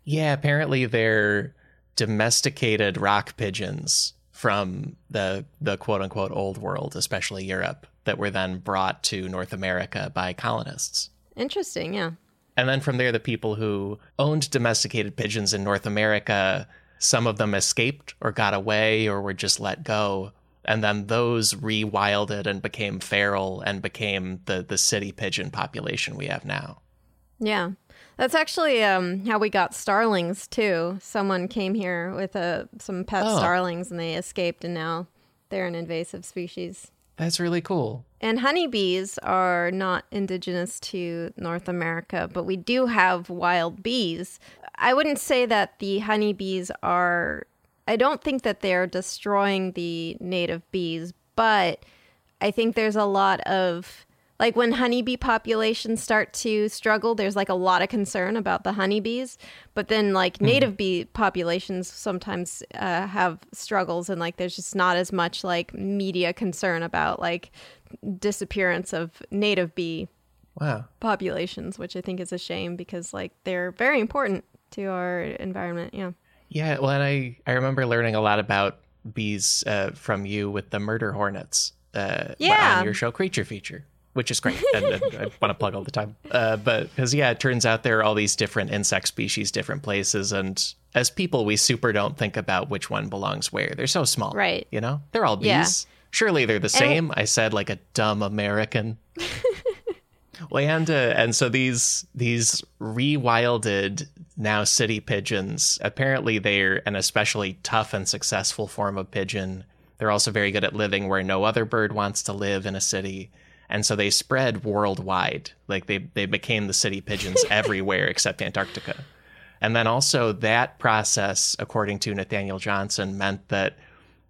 Yeah, apparently they're domesticated rock pigeons from the the quote unquote old world, especially Europe, that were then brought to North America by colonists. Interesting. Yeah. And then from there, the people who owned domesticated pigeons in North America, some of them escaped or got away or were just let go. And then those rewilded and became feral and became the, the city pigeon population we have now. Yeah. That's actually um, how we got starlings too. Someone came here with a, some pet Oh. starlings and they escaped, and now they're an invasive species. That's really cool. And honeybees are not indigenous to North America, but we do have wild bees. I wouldn't say that the honeybees are, I don't think that they're destroying the native bees, but I think there's a lot of, like when honeybee populations start to struggle, there's like a lot of concern about the honeybees. But then, like native bee populations sometimes uh, have struggles, and like there's just not as much like media concern about like disappearance of native bee Wow. populations, which I think is a shame because like they're very important to our environment. Yeah. Yeah, well, and I, I remember learning a lot about bees uh, from you with the murder hornets uh, Yeah. on your show Creature Feature, which is great. and, and I want to plug all the time. Uh, but because, yeah, it turns out there are all these different insect species, different places. And as people, we super don't think about which one belongs where. They're so small. Right. You know, they're all bees. Yeah. Surely they're the same. I said like a dumb American. Well, and uh, and so these these rewilded now city pigeons. Apparently, they're an especially tough and successful form of pigeon. They're also very good at living where no other bird wants to live in a city, and so they spread worldwide. Like they they became the city pigeons everywhere except Antarctica. And then also that process, according to Nathanael Johnson, meant that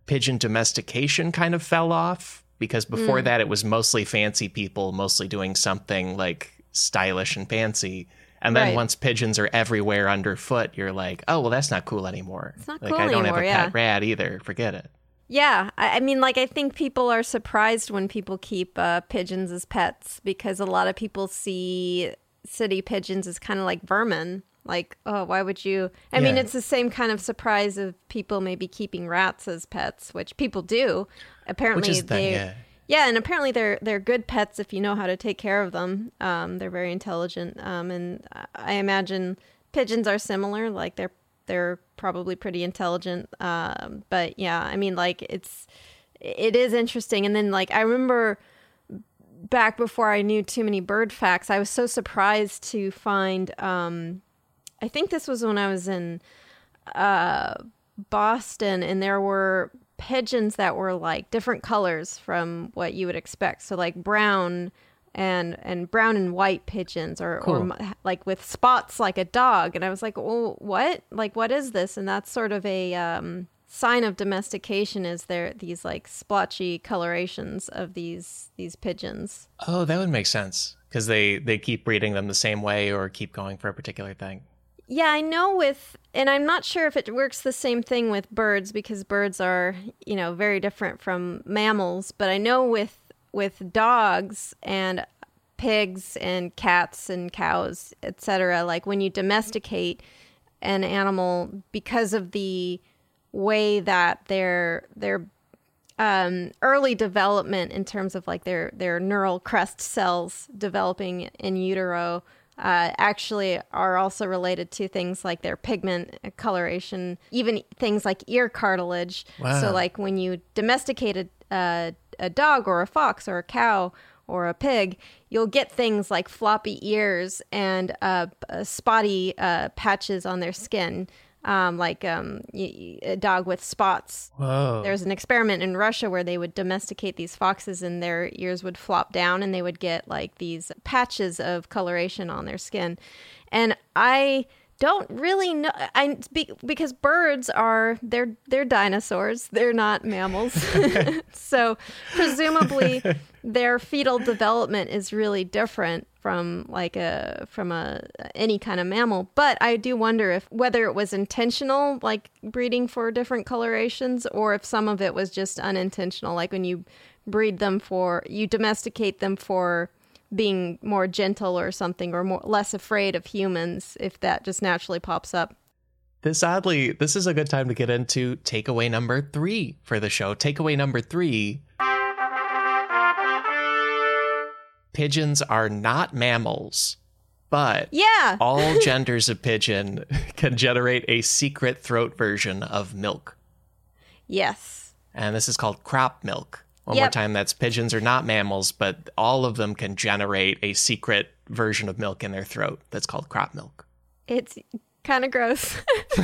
pigeon domestication kind of fell off because before hmm. that it was mostly fancy people mostly doing something like stylish and fancy and then Right. once pigeons are everywhere underfoot you're like oh well that's not cool anymore It's not like cool i don't anymore, have a yeah. pet rat either forget it Yeah, I, I mean, like, I think people are surprised when people keep uh, pigeons as pets because a lot of people see city pigeons as kind of like vermin. Like, oh, why would you? I mean, it's the same kind of surprise of people maybe keeping rats as pets, which people do. Apparently, which is the they. yeah Yeah, and apparently they're they're good pets if you know how to take care of them. Um, they're very intelligent, um, and I imagine pigeons are similar. Like they're they're probably pretty intelligent. Um, but yeah, I mean, like it's it is interesting. And then like I remember back before I knew too many bird facts, I was so surprised to find. Um, I think this was when I was in uh, Boston, and there were pigeons that were like different colors from what you would expect. So like brown and and brown and white pigeons, or or Cool. m- like with spots like a dog. And I was like, oh, what? Like what is this? And that's sort of a um, sign of domestication. Is there these like splotchy colorations of these these pigeons? Oh, that would make sense because they they keep breeding them the same way or keep going for a particular thing. Yeah, I know with, and I'm not sure if it works the same thing with birds because birds are, you know, very different from mammals. But I know with with dogs and pigs and cats and cows, etc. Like when you domesticate an animal because of the way that their their um, early development in terms of like their their neural crest cells developing in utero uh, actually are also related to things like their pigment coloration, even things like ear cartilage. Wow. So like when you domesticate a, a, dog or a fox or a cow or a pig, you'll get things like floppy ears and uh, uh, spotty uh, patches on their skin. Um, like um, y- y- a dog with spots Whoa. there's an experiment in Russia where they would domesticate these foxes and their ears would flop down and they would get like these patches of coloration on their skin. And I don't really know I be, because birds are they're they're dinosaurs. They're not mammals. so presumably their fetal development is really different from like a from a any kind of mammal but i do wonder if whether it was intentional like breeding for different colorations or if some of it was just unintentional like when you breed them for you domesticate them for being more gentle or something or more less afraid of humans if that just naturally pops up This oddly, this is a good time to get into takeaway number three for the show. Takeaway number three pigeons are not mammals, but yeah all genders of pigeon can generate a secret throat version of milk. yes And this is called crop milk. One more time, that's pigeons are not mammals, but all of them can generate a secret version of milk in their throat that's called crop milk. it's kind of gross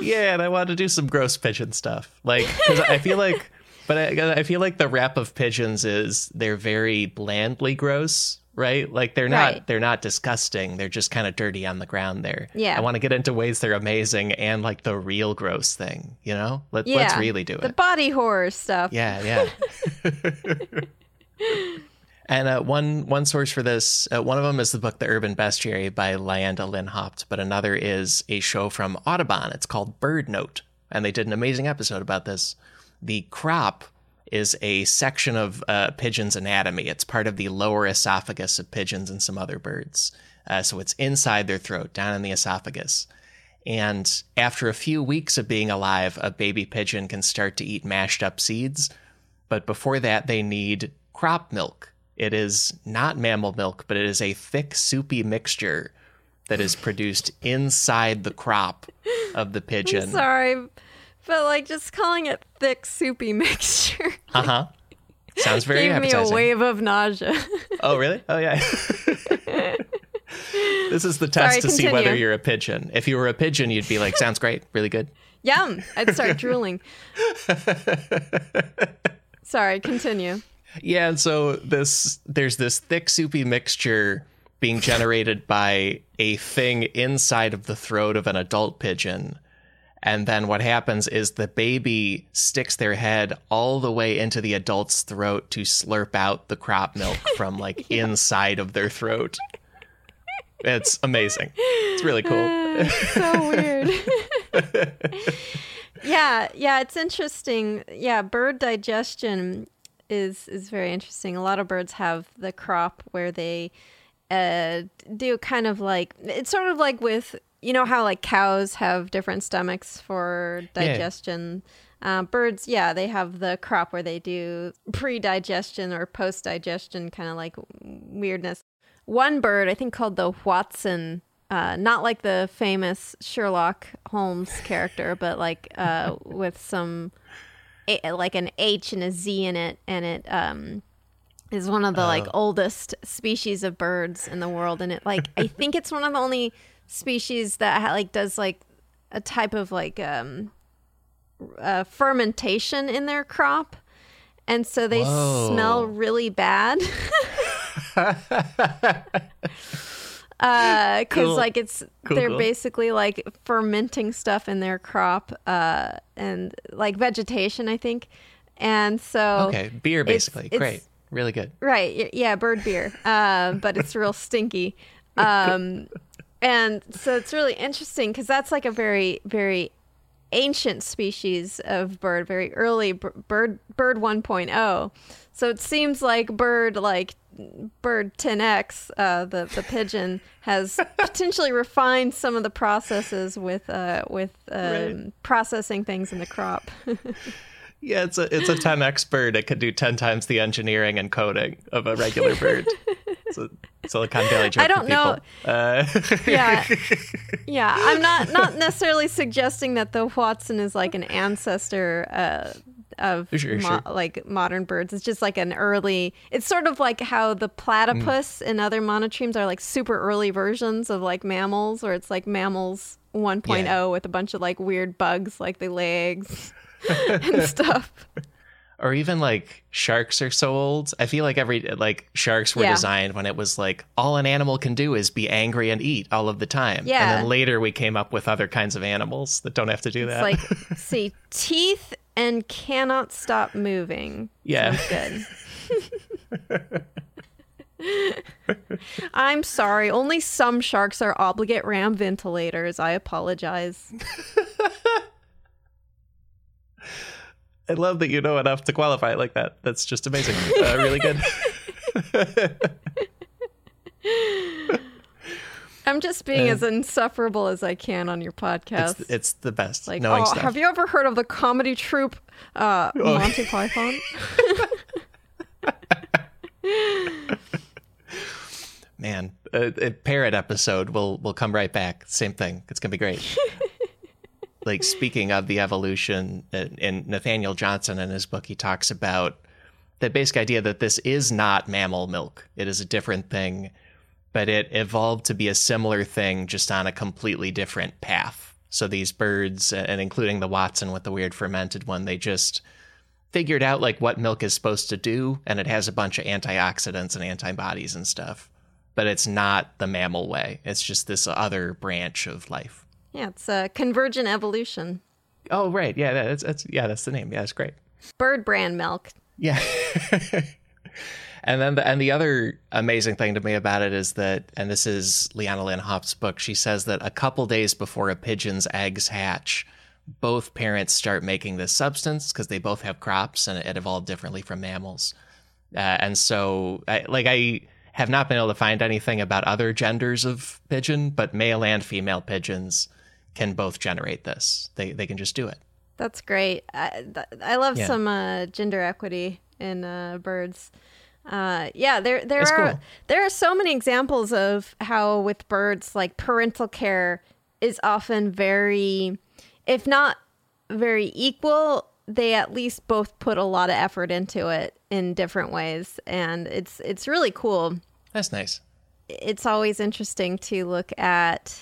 yeah, and I want to do some gross pigeon stuff. Like, because I feel like, but I, I feel like the rep of pigeons is they're very blandly gross, right? Like they're not Right. they're not disgusting. They're just kind of dirty on the ground there. Yeah. I want to get into ways they're amazing and like the real gross thing. You know, Let, let's really do it. the body horror stuff Yeah, yeah. and uh, one one source for this, uh, one of them is the book The Urban Bestiary by Lyanda Lynn Haupt, but another is a show from Audubon. It's called BirdNote, and they did an amazing episode about this. The crop is a section of uh, pigeon's anatomy. It's part of the lower esophagus of pigeons and some other birds. Uh, so it's inside their throat, down in the esophagus. And after a few weeks of being alive, a baby pigeon can start to eat mashed up seeds. But before that, they need crop milk. It is not mammal milk, but it is a thick, soupy mixture that is produced inside the crop of the pigeon. I'm sorry, but like just calling it thick, soupy mixture Uh huh. Sounds very gave me a wave of nausea. Oh, really? Oh, yeah. this is the test Sorry, to see whether you're a pigeon. If you were a pigeon, you'd be like, sounds great, really good. Yum! I'd start drooling. Sorry, continue. Yeah, and so this there's this thick soupy mixture being generated by a thing inside of the throat of an adult pigeon. And then what happens is the baby sticks their head all the way into the adult's throat to slurp out the crop milk from like inside of their throat. It's amazing. It's really cool. so weird. yeah, yeah, it's interesting. Yeah, bird digestion is is very interesting. A lot of birds have the crop where they uh, do kind of like it's sort of like with you know how like cows have different stomachs for Yeah. digestion. Uh, birds, yeah, they have the crop where they do pre-digestion or post-digestion, kind of like weirdness. One bird, I think called the hoatzin, uh, not like the famous Sherlock Holmes character, but like uh, with some a, like an H and a Z in it, and it um, is one of the like Oh. oldest species of birds in the world, and it like I think it's one of the only species that ha- like does like a type of like um uh, fermentation in their crop, and so they Whoa. smell really bad. uh because Cool. like it's Cool, they're cool. basically like fermenting stuff in their crop uh and like vegetation i think and so Okay, beer basically. it's- Great. Really good. Right. Yeah, bird beer. Um, but it's real stinky. Um, and so it's really interesting because that's like a very, very ancient species of bird, very early b- bird bird 1.0. So it seems like bird like bird 10x, uh, the the pigeon has potentially refined some of the processes with uh, with um, Right. processing things in the crop. Yeah, it's a it's a 10x bird. It could do 10 times the engineering and coding of a regular bird. It's a Silicon Valley joke I don't know. Uh, yeah yeah i'm not not necessarily suggesting that the hoatzin is like an ancestor uh of Sure, mo- sure. like modern birds it's just like an early it's sort of like how the platypus Mm. and other monotremes are like super early versions of like mammals or it's like mammals 1.0 Yeah. with a bunch of like weird bugs like the legs and stuff or even like sharks are so old. I feel like every like sharks were Yeah. designed when it was like all an animal can do is be angry and eat all of the time. Yeah. And then later we came up with other kinds of animals that don't have to do it's that. like see teeth and cannot stop moving Yeah. Sounds good I'm sorry. Only some sharks are obligate ram ventilators. I apologize. I love that you know enough to qualify it like that. That's just amazing. Uh, really good. I'm just being Uh, as insufferable as I can on your podcast. It's, it's the best. like, oh, stuff. have you ever heard of the comedy troupe uh, Oh. Monty Python? Man, a, a parrot episode will will come right back. Same thing. It's gonna be great. like speaking of the evolution, uh, in Nathanael Johnson in his book, he talks about the basic idea that this is not mammal milk. It is a different thing, but it evolved to be a similar thing, just on a completely different path. So these birds, uh, and including the hoatzin with the weird fermented one, they just figured out like what milk is supposed to do, and it has a bunch of antioxidants and antibodies and stuff. But it's not the mammal way. It's just this other branch of life. Yeah, it's uh, convergent evolution. Oh, right. Yeah, that's, that's yeah, that's the name. Yeah, that's great. Bird brand milk. Yeah. and then the, and the other amazing thing to me about it is that, and this is Lyanda Lynn Haupt's book. She says that a couple days before a pigeon's eggs hatch, both parents start making this substance because they both have crops and it evolved differently from mammals. Uh, and so, I, like, I have not been able to find anything about other genders of pigeon, but male and female pigeons can both generate this. They they can just do it. That's great. I, th- I love Yeah. some uh, gender equity in uh, birds. Uh, yeah, there there It's are cool. there are so many examples of how with birds like parental care is often very, if not very equal, they at least both put a lot of effort into it in different ways, and it's it's really cool That's nice. it's always interesting to look at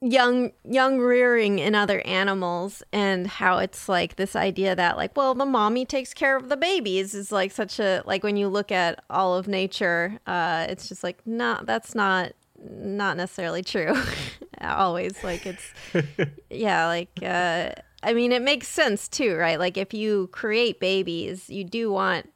young young rearing in other animals and how it's like this idea that like well the mommy takes care of the babies is like such a like when you look at all of nature uh it's just like no that's not not necessarily true. Always like it's yeah like uh i mean it makes sense too right? Like if you create babies you do want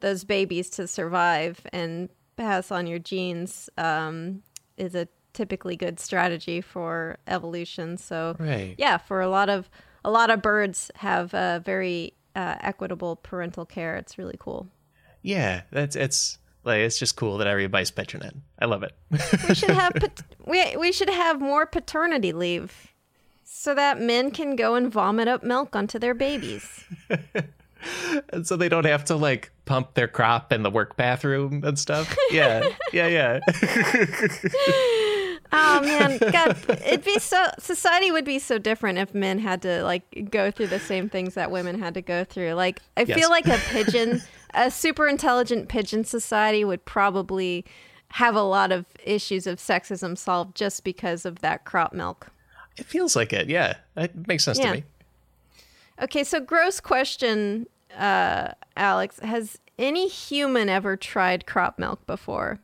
those babies to survive and pass on your genes um, is a typically good strategy for evolution. So Right. yeah, for a lot of a lot of birds have a very uh, equitable parental care. It's really cool. Yeah, that's it's like it's just cool that everybody's pitching in. I love it. We should have pat- we we should have more paternity leave. So that men can go and vomit up milk onto their babies. and so they don't have to like pump their crop in the work bathroom and stuff. Yeah, yeah, yeah. Oh man, God, it'd be so society would be so different if men had to like go through the same things that women had to go through. Like I Yes. feel like a pigeon a super intelligent pigeon society would probably have a lot of issues of sexism solved just because of that crop milk. It feels like it. Yeah, it makes sense Yeah. to me. Okay, so gross question, uh, Alex. Has any human ever tried crop milk before?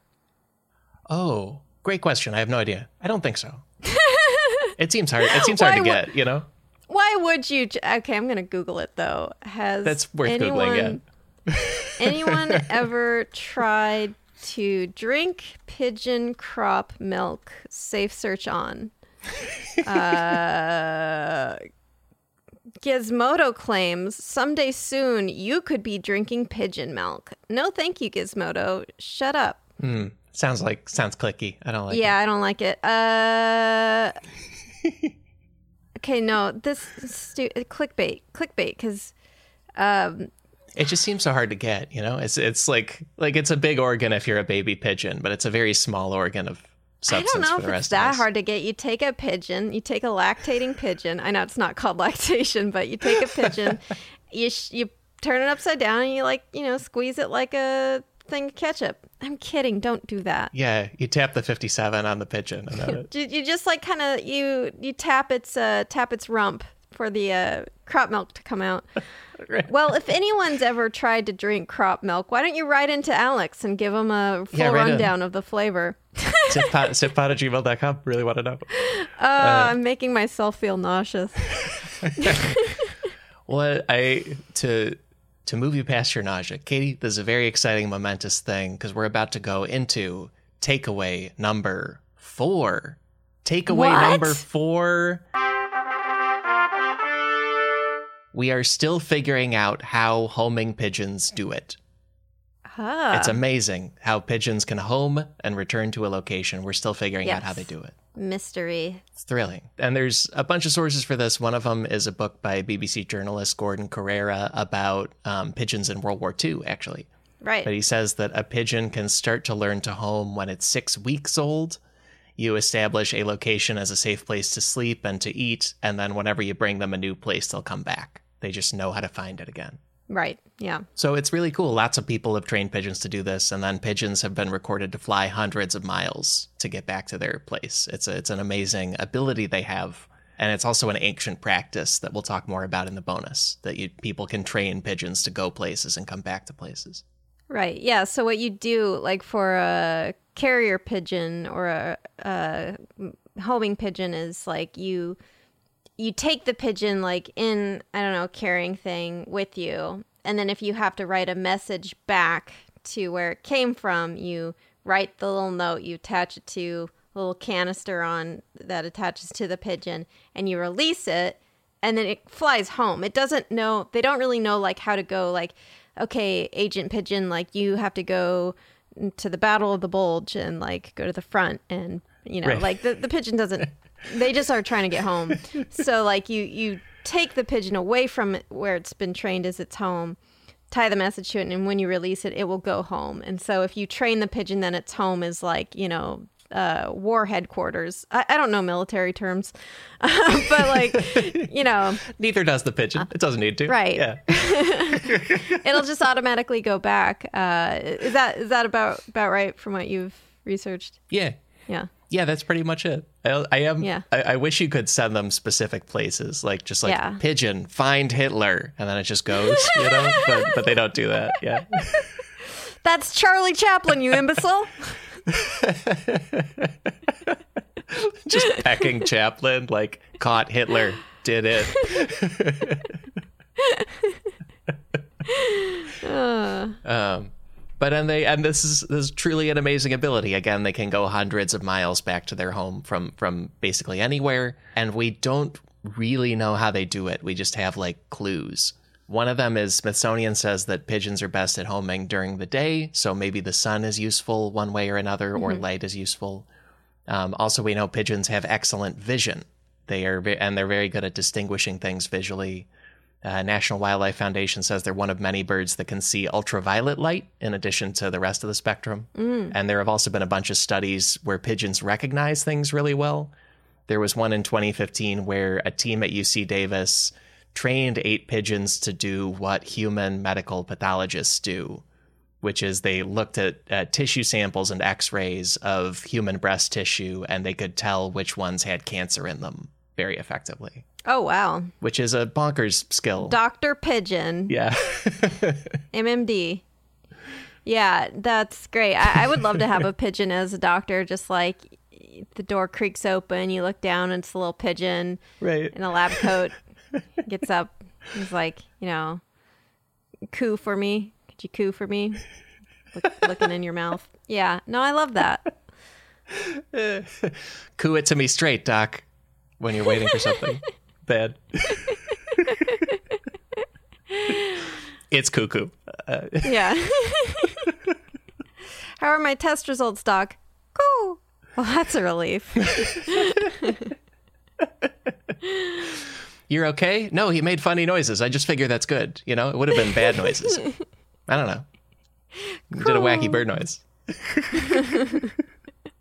Oh, great question. I have no idea. I don't think so. it seems hard. It seems hard to get. You know, Why would you? j- Okay, I'm gonna Google it though. Has that's worth anyone, googling. Yeah. anyone ever tried to drink pigeon crop milk? Safe search on. Uh, Gizmodo claims someday soon you could be drinking pigeon milk. No, thank you, Gizmodo. Shut up. Hmm. Sounds like sounds clicky. I don't like. yeah, I don't like it. Uh, okay, no, this is stu- clickbait, clickbait, because um, It. it just seems so hard to get. You know, it's it's like like it's a big organ if you're a baby pigeon, but it's a very small organ of I don't know for if it's that hard to get. You take a pigeon, you take a lactating pigeon. I know it's not called lactation, but you take a pigeon, you sh- you turn it upside down, and you like you know squeeze it like a thing of ketchup. I'm kidding. Don't do that. Yeah, you tap the 57 on the pigeon, You, you just like kind of you you tap its uh tap its rump for the uh, crop milk to come out. Well, if anyone's ever tried to drink crop milk, why don't you write into Alex and give him a full Yeah, write in. rundown of the flavor? sifpod, sifpod at gmail.com. Really want to know. Uh, I'm making myself feel nauseous. Well, I to to move you past your nausea, Katie. This is a very exciting, momentous thing because we're about to go into takeaway number four. Takeaway What? number four. We are still figuring out how homing pigeons do it. Ah, It's amazing how pigeons can home and return to a location. We're still figuring out how they do it. mystery. It's thrilling. And there's a bunch of sources for this. One of them is a book by BBC journalist Gordon Corera about um, pigeons in World War II, actually. Right. But he says that a pigeon can start to learn to home when it's six weeks old. You establish a location as a safe place to sleep and to eat, and then whenever you bring them a new place, they'll come back. They just know how to find it again. Right. Yeah. So it's really cool. Lots of people have trained pigeons to do this, and then pigeons have been recorded to fly hundreds of miles to get back to their place. It's a, it's an amazing ability they have, and it's also an ancient practice that we'll talk more about in the bonus. That you people can train pigeons to go places and come back to places. Right. Yeah. So what you do, like for a carrier pigeon or a, a homing pigeon, is like you you take the pigeon like in I don't know carrying thing with you, and then if you have to write a message back to where it came from, you write the little note, you attach it to a little canister on that attaches to the pigeon, and you release it, and then it flies home. It doesn't know. They don't really know like how to go. Like, okay, Agent Pigeon, like you have to go to the Battle of the Bulge and like go to the front, and you know, Right. like the the pigeon doesn't. they just are trying to get home. so like you you take the pigeon away from it where it's been trained as its home tie the message to it and when you release it it will go home and so if you train the pigeon then its home is like you know uh, war headquarters I, I don't know military terms but like you know Neither does the pigeon. It doesn't need to. right. Yeah. it'll just automatically go back uh, is that is that about about right from what you've researched Yeah. yeah Yeah, that's pretty much it. I, I am. Yeah. I, I wish you could send them specific places, like just like Yeah. pigeon find Hitler, and then it just goes, you know. but but they don't do that. Yeah. that's charlie chaplin you imbecile just pecking Chaplin, like caught Hitler, did it. uh, Um, but and they and this is this is truly an amazing ability. Again, they can go hundreds of miles back to their home from from basically anywhere, and we don't really know how they do it. We just have like clues. One of them is Smithsonian says that pigeons are best at homing during the day, so maybe the sun is useful one way or another, or light is useful. Um, also, we know pigeons have excellent vision. They are, and they're very good at distinguishing things visually. Uh, National Wildlife Foundation says they're one of many birds that can see ultraviolet light in addition to the rest of the spectrum. And there have also been a bunch of studies where pigeons recognize things really well. There was one in 2015 where a team at UC Davis trained eight pigeons to do what human medical pathologists do, which is they looked at, at tissue samples and x rays of human breast tissue and they could tell which ones had cancer in them very effectively, Oh wow, which is a bonkers skill. Doctor Pigeon, yeah. MMD. Yeah, that's great. I, I would love to have a pigeon as a doctor. Just like the door creaks open, you look down, and it's a little pigeon right. in a lab coat. Gets up, he's like, you know, coo for me. Could you coo for me? Look, looking in your mouth. Yeah, no, I love that. Coo it to me straight, Doc, when you're waiting for something bad. it's cuckoo. Uh, Yeah. How are my test results, Doc? Cool. Well, that's a relief. you're okay? No, he made funny noises. I just figure that's good. You know, it would have been bad noises. I don't know. He Did a wacky bird noise.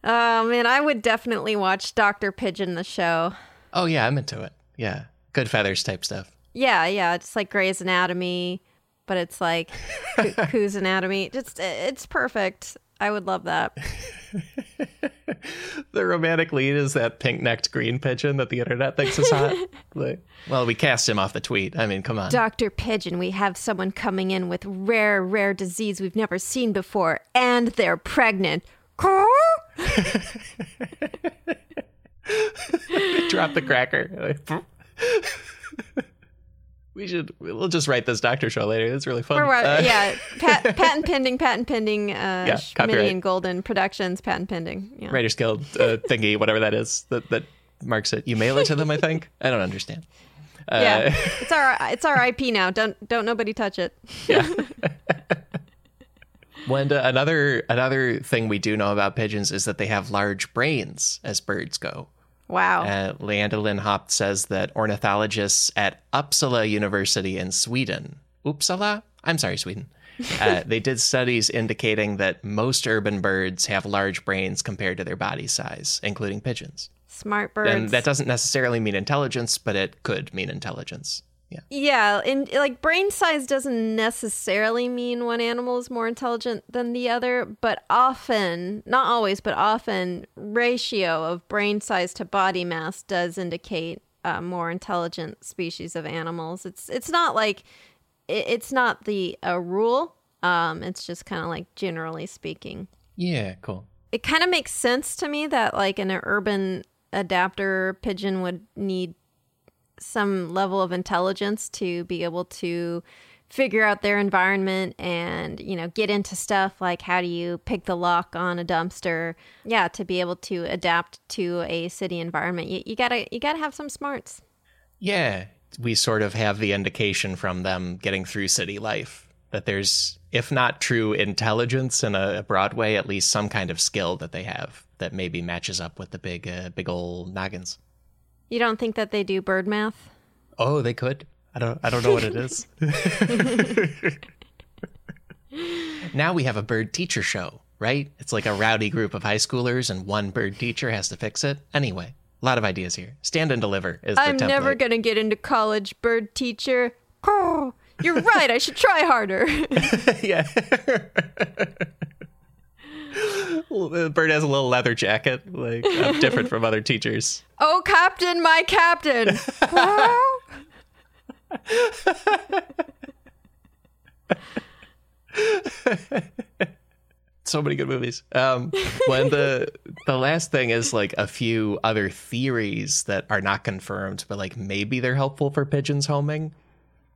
Oh man, I would definitely watch Doctor Pigeon the show. Oh yeah, I'm into it. Yeah, good feathers type stuff. Yeah, yeah, it's like Grey's Anatomy, but it's like Who's Anatomy. Just it's perfect. I would love that. The romantic lead is that pink-necked green pigeon that the internet thinks is hot. like, well, we cast him off the tweet. I mean, come on. Doctor Pigeon, we have someone coming in with rare, rare disease we've never seen before, and they're pregnant. Drop the cracker. we should. We'll just write this doctor show later. It's really fun. Uh, yeah, pat, patent pending, patent pending. Uh, Yeah, Schmitty and Golden Productions, patent pending. Yeah. Writers Guild uh, thingy, whatever that is, that that marks it. You mail it to them, I think. I don't understand. Uh, Yeah, it's our it's our IP now. Don't don't nobody touch it. When uh, another another thing we do know about pigeons is that they have large brains as birds go. Wow. Uh, Lyanda Lynn Haupt says that ornithologists at Uppsala University in Sweden, Uppsala, I'm sorry, Sweden, uh, they did studies indicating that most urban birds have large brains compared to their body size, including pigeons. Smart birds. And that doesn't necessarily mean intelligence, but it could mean intelligence. Yeah. Yeah, and like brain size doesn't necessarily mean one animal is more intelligent than the other, but often, not always, but often, ratio of brain size to body mass does indicate a more intelligent species of animals. It's it's not like it, it's not the a rule. Um, it's just kind of like generally speaking. Yeah, cool. It kind of makes sense to me that like an urban adapter pigeon would need some level of intelligence to be able to figure out their environment and you know get into stuff like how do you pick the lock on a dumpster? Yeah to be able to adapt to a city environment. You, you gotta you gotta have some smarts. Yeah, we sort of have the indication from them getting through city life that there's, if not true intelligence in a, a broad way, at least some kind of skill that they have that maybe matches up with the big, uh, big old noggins. You don't think that they do bird math Oh, they could. I don't. I don't know what it is. now we have a bird teacher show, right? It's like a rowdy group of high schoolers, and one bird teacher has to fix it. Anyway, a lot of ideas here. Stand and deliver is the i'm template. never gonna get into college bird teacher oh, you're right i should try harder yeah. bird has a little leather jacket, like uh, different from other teachers. oh captain my captain. So many good movies. Um, when the the last thing is like a few other theories that are not confirmed, but like maybe they're helpful for pigeons homing.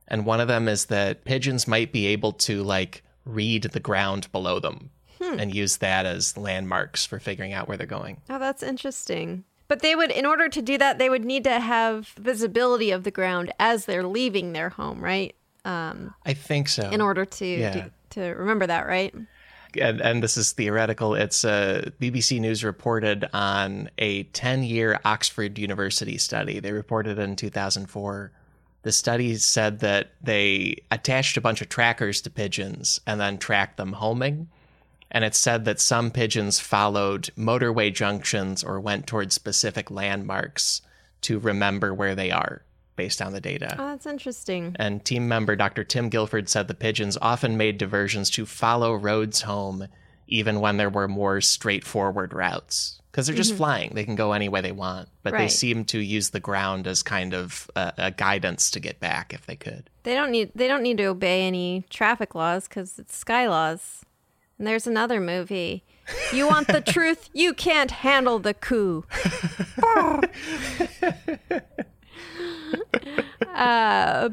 And one of them is that pigeons might be able to like read the ground below them and use that as landmarks for figuring out where they're going. Oh, that's interesting. But they would, in order to do that, they would need to have visibility of the ground as they're leaving their home, right? Um, I think so. in order to Yeah. do, to remember that, right? and, and this is theoretical. It's uh, BBC News reported on a 10 year Oxford University study. They reported in 2004. The study said that they attached a bunch of trackers to pigeons and then tracked them homing. And it said that some pigeons followed motorway junctions or went towards specific landmarks to remember where they are based on the data. Oh, that's interesting. And team member Dr. Tim Guilford said the pigeons often made diversions to follow roads home, even when there were more straightforward routes. Because they're just mm-hmm. flying, they can go any way they want. But they seem to use the ground as kind of a, a guidance to get back if they could. They don't need they don't need to obey any traffic laws because it's sky laws. And there's another movie. You want the truth? You can't handle the coup. uh, uh,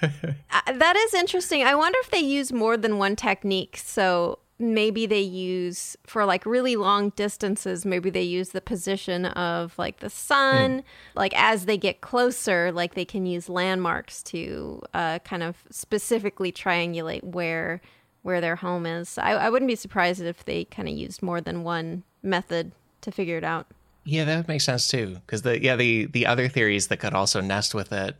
that is interesting. I wonder if they use more than one technique. So maybe they use for like really long distances maybe they use the position of like the sun like as they get closer like they can use landmarks to uh, kind of specifically triangulate where where their home is i, I wouldn't be surprised if they kind of used more than one method to figure it out Yeah, that would make sense too. Because the yeah the the other theories that could also nest with it,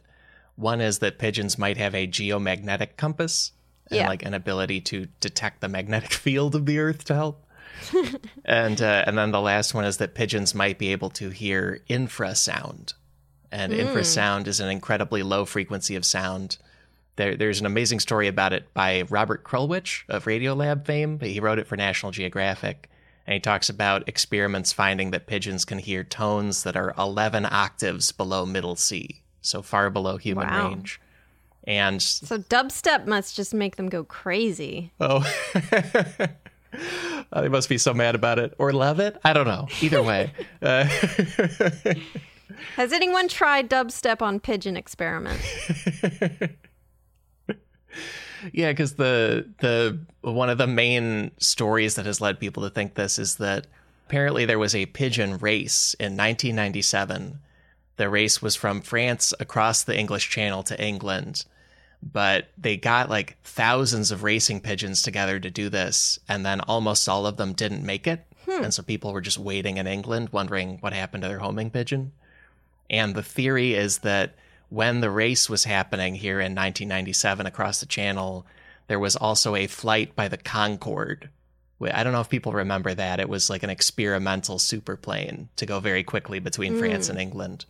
one is that pigeons might have a geomagnetic compass and Yeah. like an ability to detect the magnetic field of the Earth to help. and uh, and then the last one is that pigeons might be able to hear infrasound, and infrasound is an incredibly low frequency of sound. There, there's an amazing story about it by Robert Krulwich of Radiolab fame. He wrote it for National Geographic, and he talks about experiments finding that pigeons can hear tones that are 11 octaves below middle C, so far below human Wow. range. And so dubstep must just make them go crazy Oh. They must be so mad about it or love it. I don't know. Either way. Uh, has anyone tried dubstep on pigeon experiment yeah, because the the one of the main stories that has led people to think this is that apparently there was a pigeon race in 1997. The race was from France across the English Channel to England, but they got like thousands of racing pigeons together to do this, and then almost all of them didn't make it. Hmm. And so people were just waiting in England, wondering what happened to their homing pigeon. And the theory is that when the race was happening here in 1997 across the channel, there was also a flight by the Concorde. I don't know if people remember that. It was like an experimental superplane to go very quickly between hmm. France and England.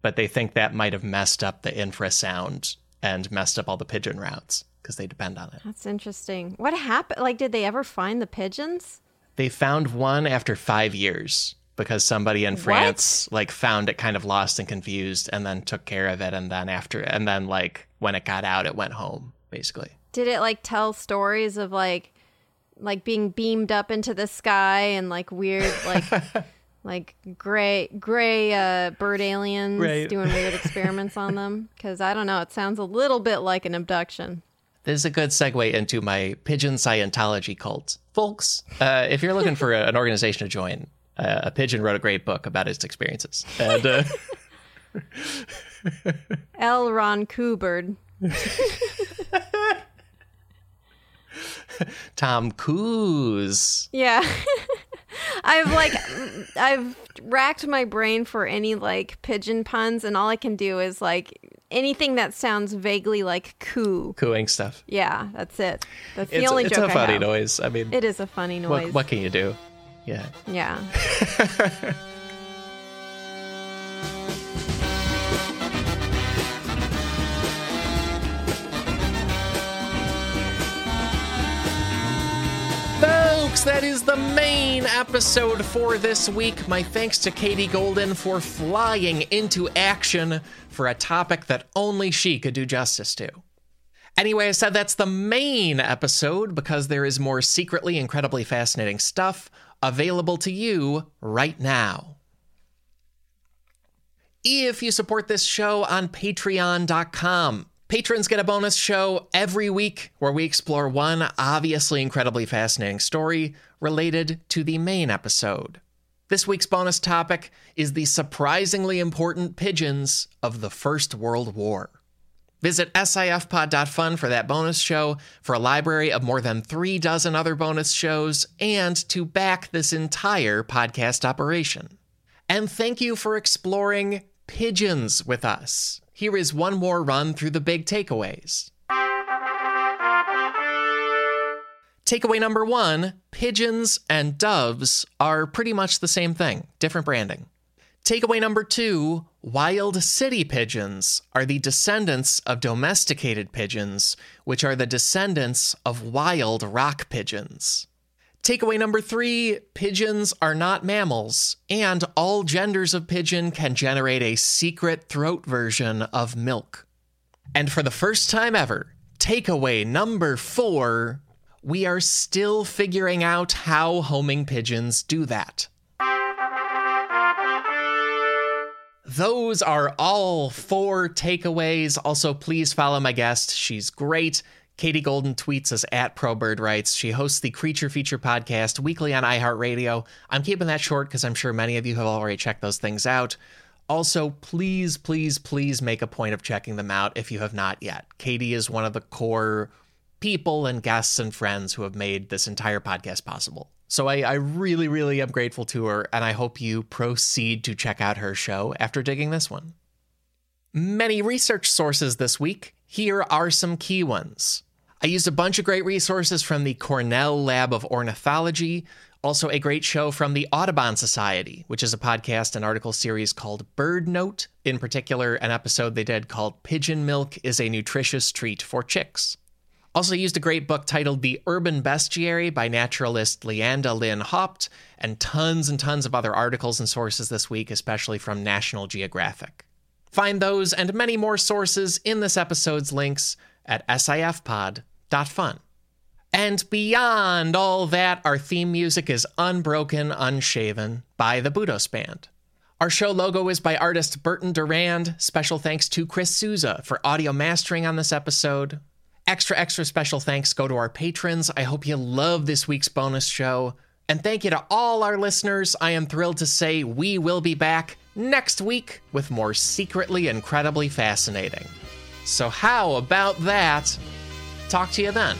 But they think that might have messed up the infrasound and messed up all the pigeon routes because they depend on it. that's interesting what happened like did they ever find the pigeons They found one after five years because somebody in France like found it kind of lost and confused and then took care of it and then after and then like when it got out it went home basically. did it like tell stories of like like being beamed up into the sky and like weird like like gray gray uh bird aliens Right. doing weird experiments on them because i don't know it sounds a little bit like an abduction This is a good segue into my pigeon Scientology cult. Folks, uh, if you're looking for a, an organization to join, uh, a pigeon wrote a great book about its experiences. And uh, l ron Coobird. Tom Cruise. yeah i've like i've racked my brain for any like pigeon puns and all i can do is like anything that sounds vaguely like coo cooing stuff. yeah that's it that's the It's, only it's joke a I funny have. noise. I mean, It is a funny noise. what, what can you do? Yeah. Yeah. Folks, that is the main episode for this week. My thanks to Katie Golden for flying into action for a topic that only she could do justice to. Anyway, I said that's the main episode because there is more secretly incredibly fascinating stuff available to you right now. If you support this show on patreon.com, patrons get a bonus show every week where we explore one obviously incredibly fascinating story related to the main episode. This week's bonus topic is the surprisingly important pigeons of the First World War. Visit sifpod.fun for that bonus show, for a library of more than three dozen other bonus shows, and to back this entire podcast operation. And thank you for exploring pigeons with us. Here is one more run through the big takeaways. Takeaway number one pigeons and doves are pretty much the same thing, different branding. Takeaway number two wild city pigeons are the descendants of domesticated pigeons, which are the descendants of wild rock pigeons. Takeaway number three pigeons are not mammals, and all genders of pigeon can generate a secret throat version of milk. And for the first time ever, takeaway number four we are still figuring out how homing pigeons do that. Those are all four takeaways. Also, please follow my guest. She's great. Katie Golden tweets us at ProBirdRights. She hosts the Creature Feature podcast weekly on iHeartRadio. I'm keeping that short because I'm sure many of you have already checked those things out. Also, please, please, please make a point of checking them out if you have not yet. Katie is one of the core people and guests and friends who have made this entire podcast possible. So I, I, really, really am grateful to her, and I hope you proceed to check out her show after digging this one. Many research sources this week. Here are some key ones. I used a bunch of great resources from the Cornell Lab of Ornithology, also a great show from the Audubon Society, which is a podcast and article series called BirdNote, in particular, an episode they did called Pigeon Milk is a Nutritious Treat for Chicks. Also used a great book titled The Urban Bestiary by naturalist Lyanda Lynn Haupt, and tons and tons of other articles and sources this week, especially from National Geographic. Find those and many more sources in this episode's links at sifpod.fun. And beyond all that, our theme music is Unbroken, Unshaven by the Budos Band. Our show logo is by artist Burton Durand. Special thanks to Chris Souza for audio mastering on this episode. Extra, extra special thanks go to our patrons. I hope you love this week's bonus show. And thank you to all our listeners. I am thrilled to say we will be back next week with more secretly incredibly fascinating. So, how about that? Talk to you then.